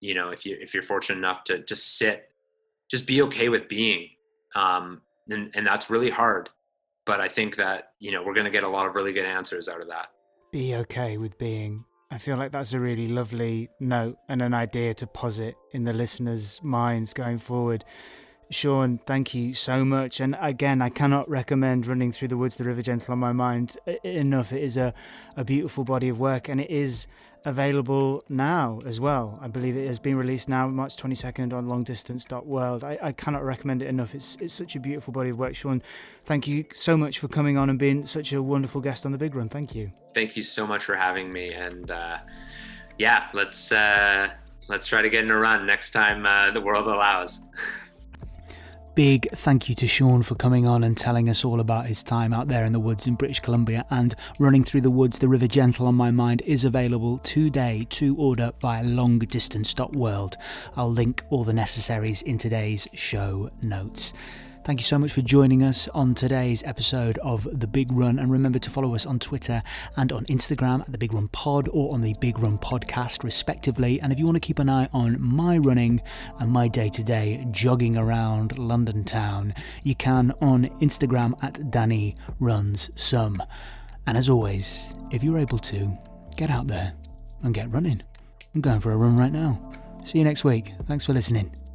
you know if you if you're fortunate enough to just sit just be okay with being um and and that's really hard. But i think that you know we're going to get a lot of really good answers out of that be okay with being I feel like that's a really lovely note and an idea to posit in the listeners' minds going forward. Sean, thank you so much. And again, I cannot recommend Running Through the Woods, The River Gentle on My Mind enough. It is a, a beautiful body of work and it is available now as well. I believe it has been released now, March 22nd on longdistance.world. I, I cannot recommend it enough. It's, it's such a beautiful body of work. Sean, thank you so much for coming on and being such a wonderful guest on The Big Run. Thank you. Thank you so much for having me. And uh, yeah, let's, uh, let's try to get in a run next time uh, the world allows. Big thank you to Sean for coming on and telling us all about his time out there in the woods in British Columbia. And Running Through the Woods, The River Gentle on My Mind is available today to order via longdistance.world. I'll link all the necessaries in today's show notes. Thank you so much for joining us on today's episode of The Big Run. And remember to follow us on Twitter and on Instagram at The Big Run Pod or on The Big Run Podcast, respectively. And if you want to keep an eye on my running and my day to day jogging around London town, you can on Instagram at Danny Runs Some. And as always, if you're able to, get out there and get running. I'm going for a run right now. See you next week. Thanks for listening.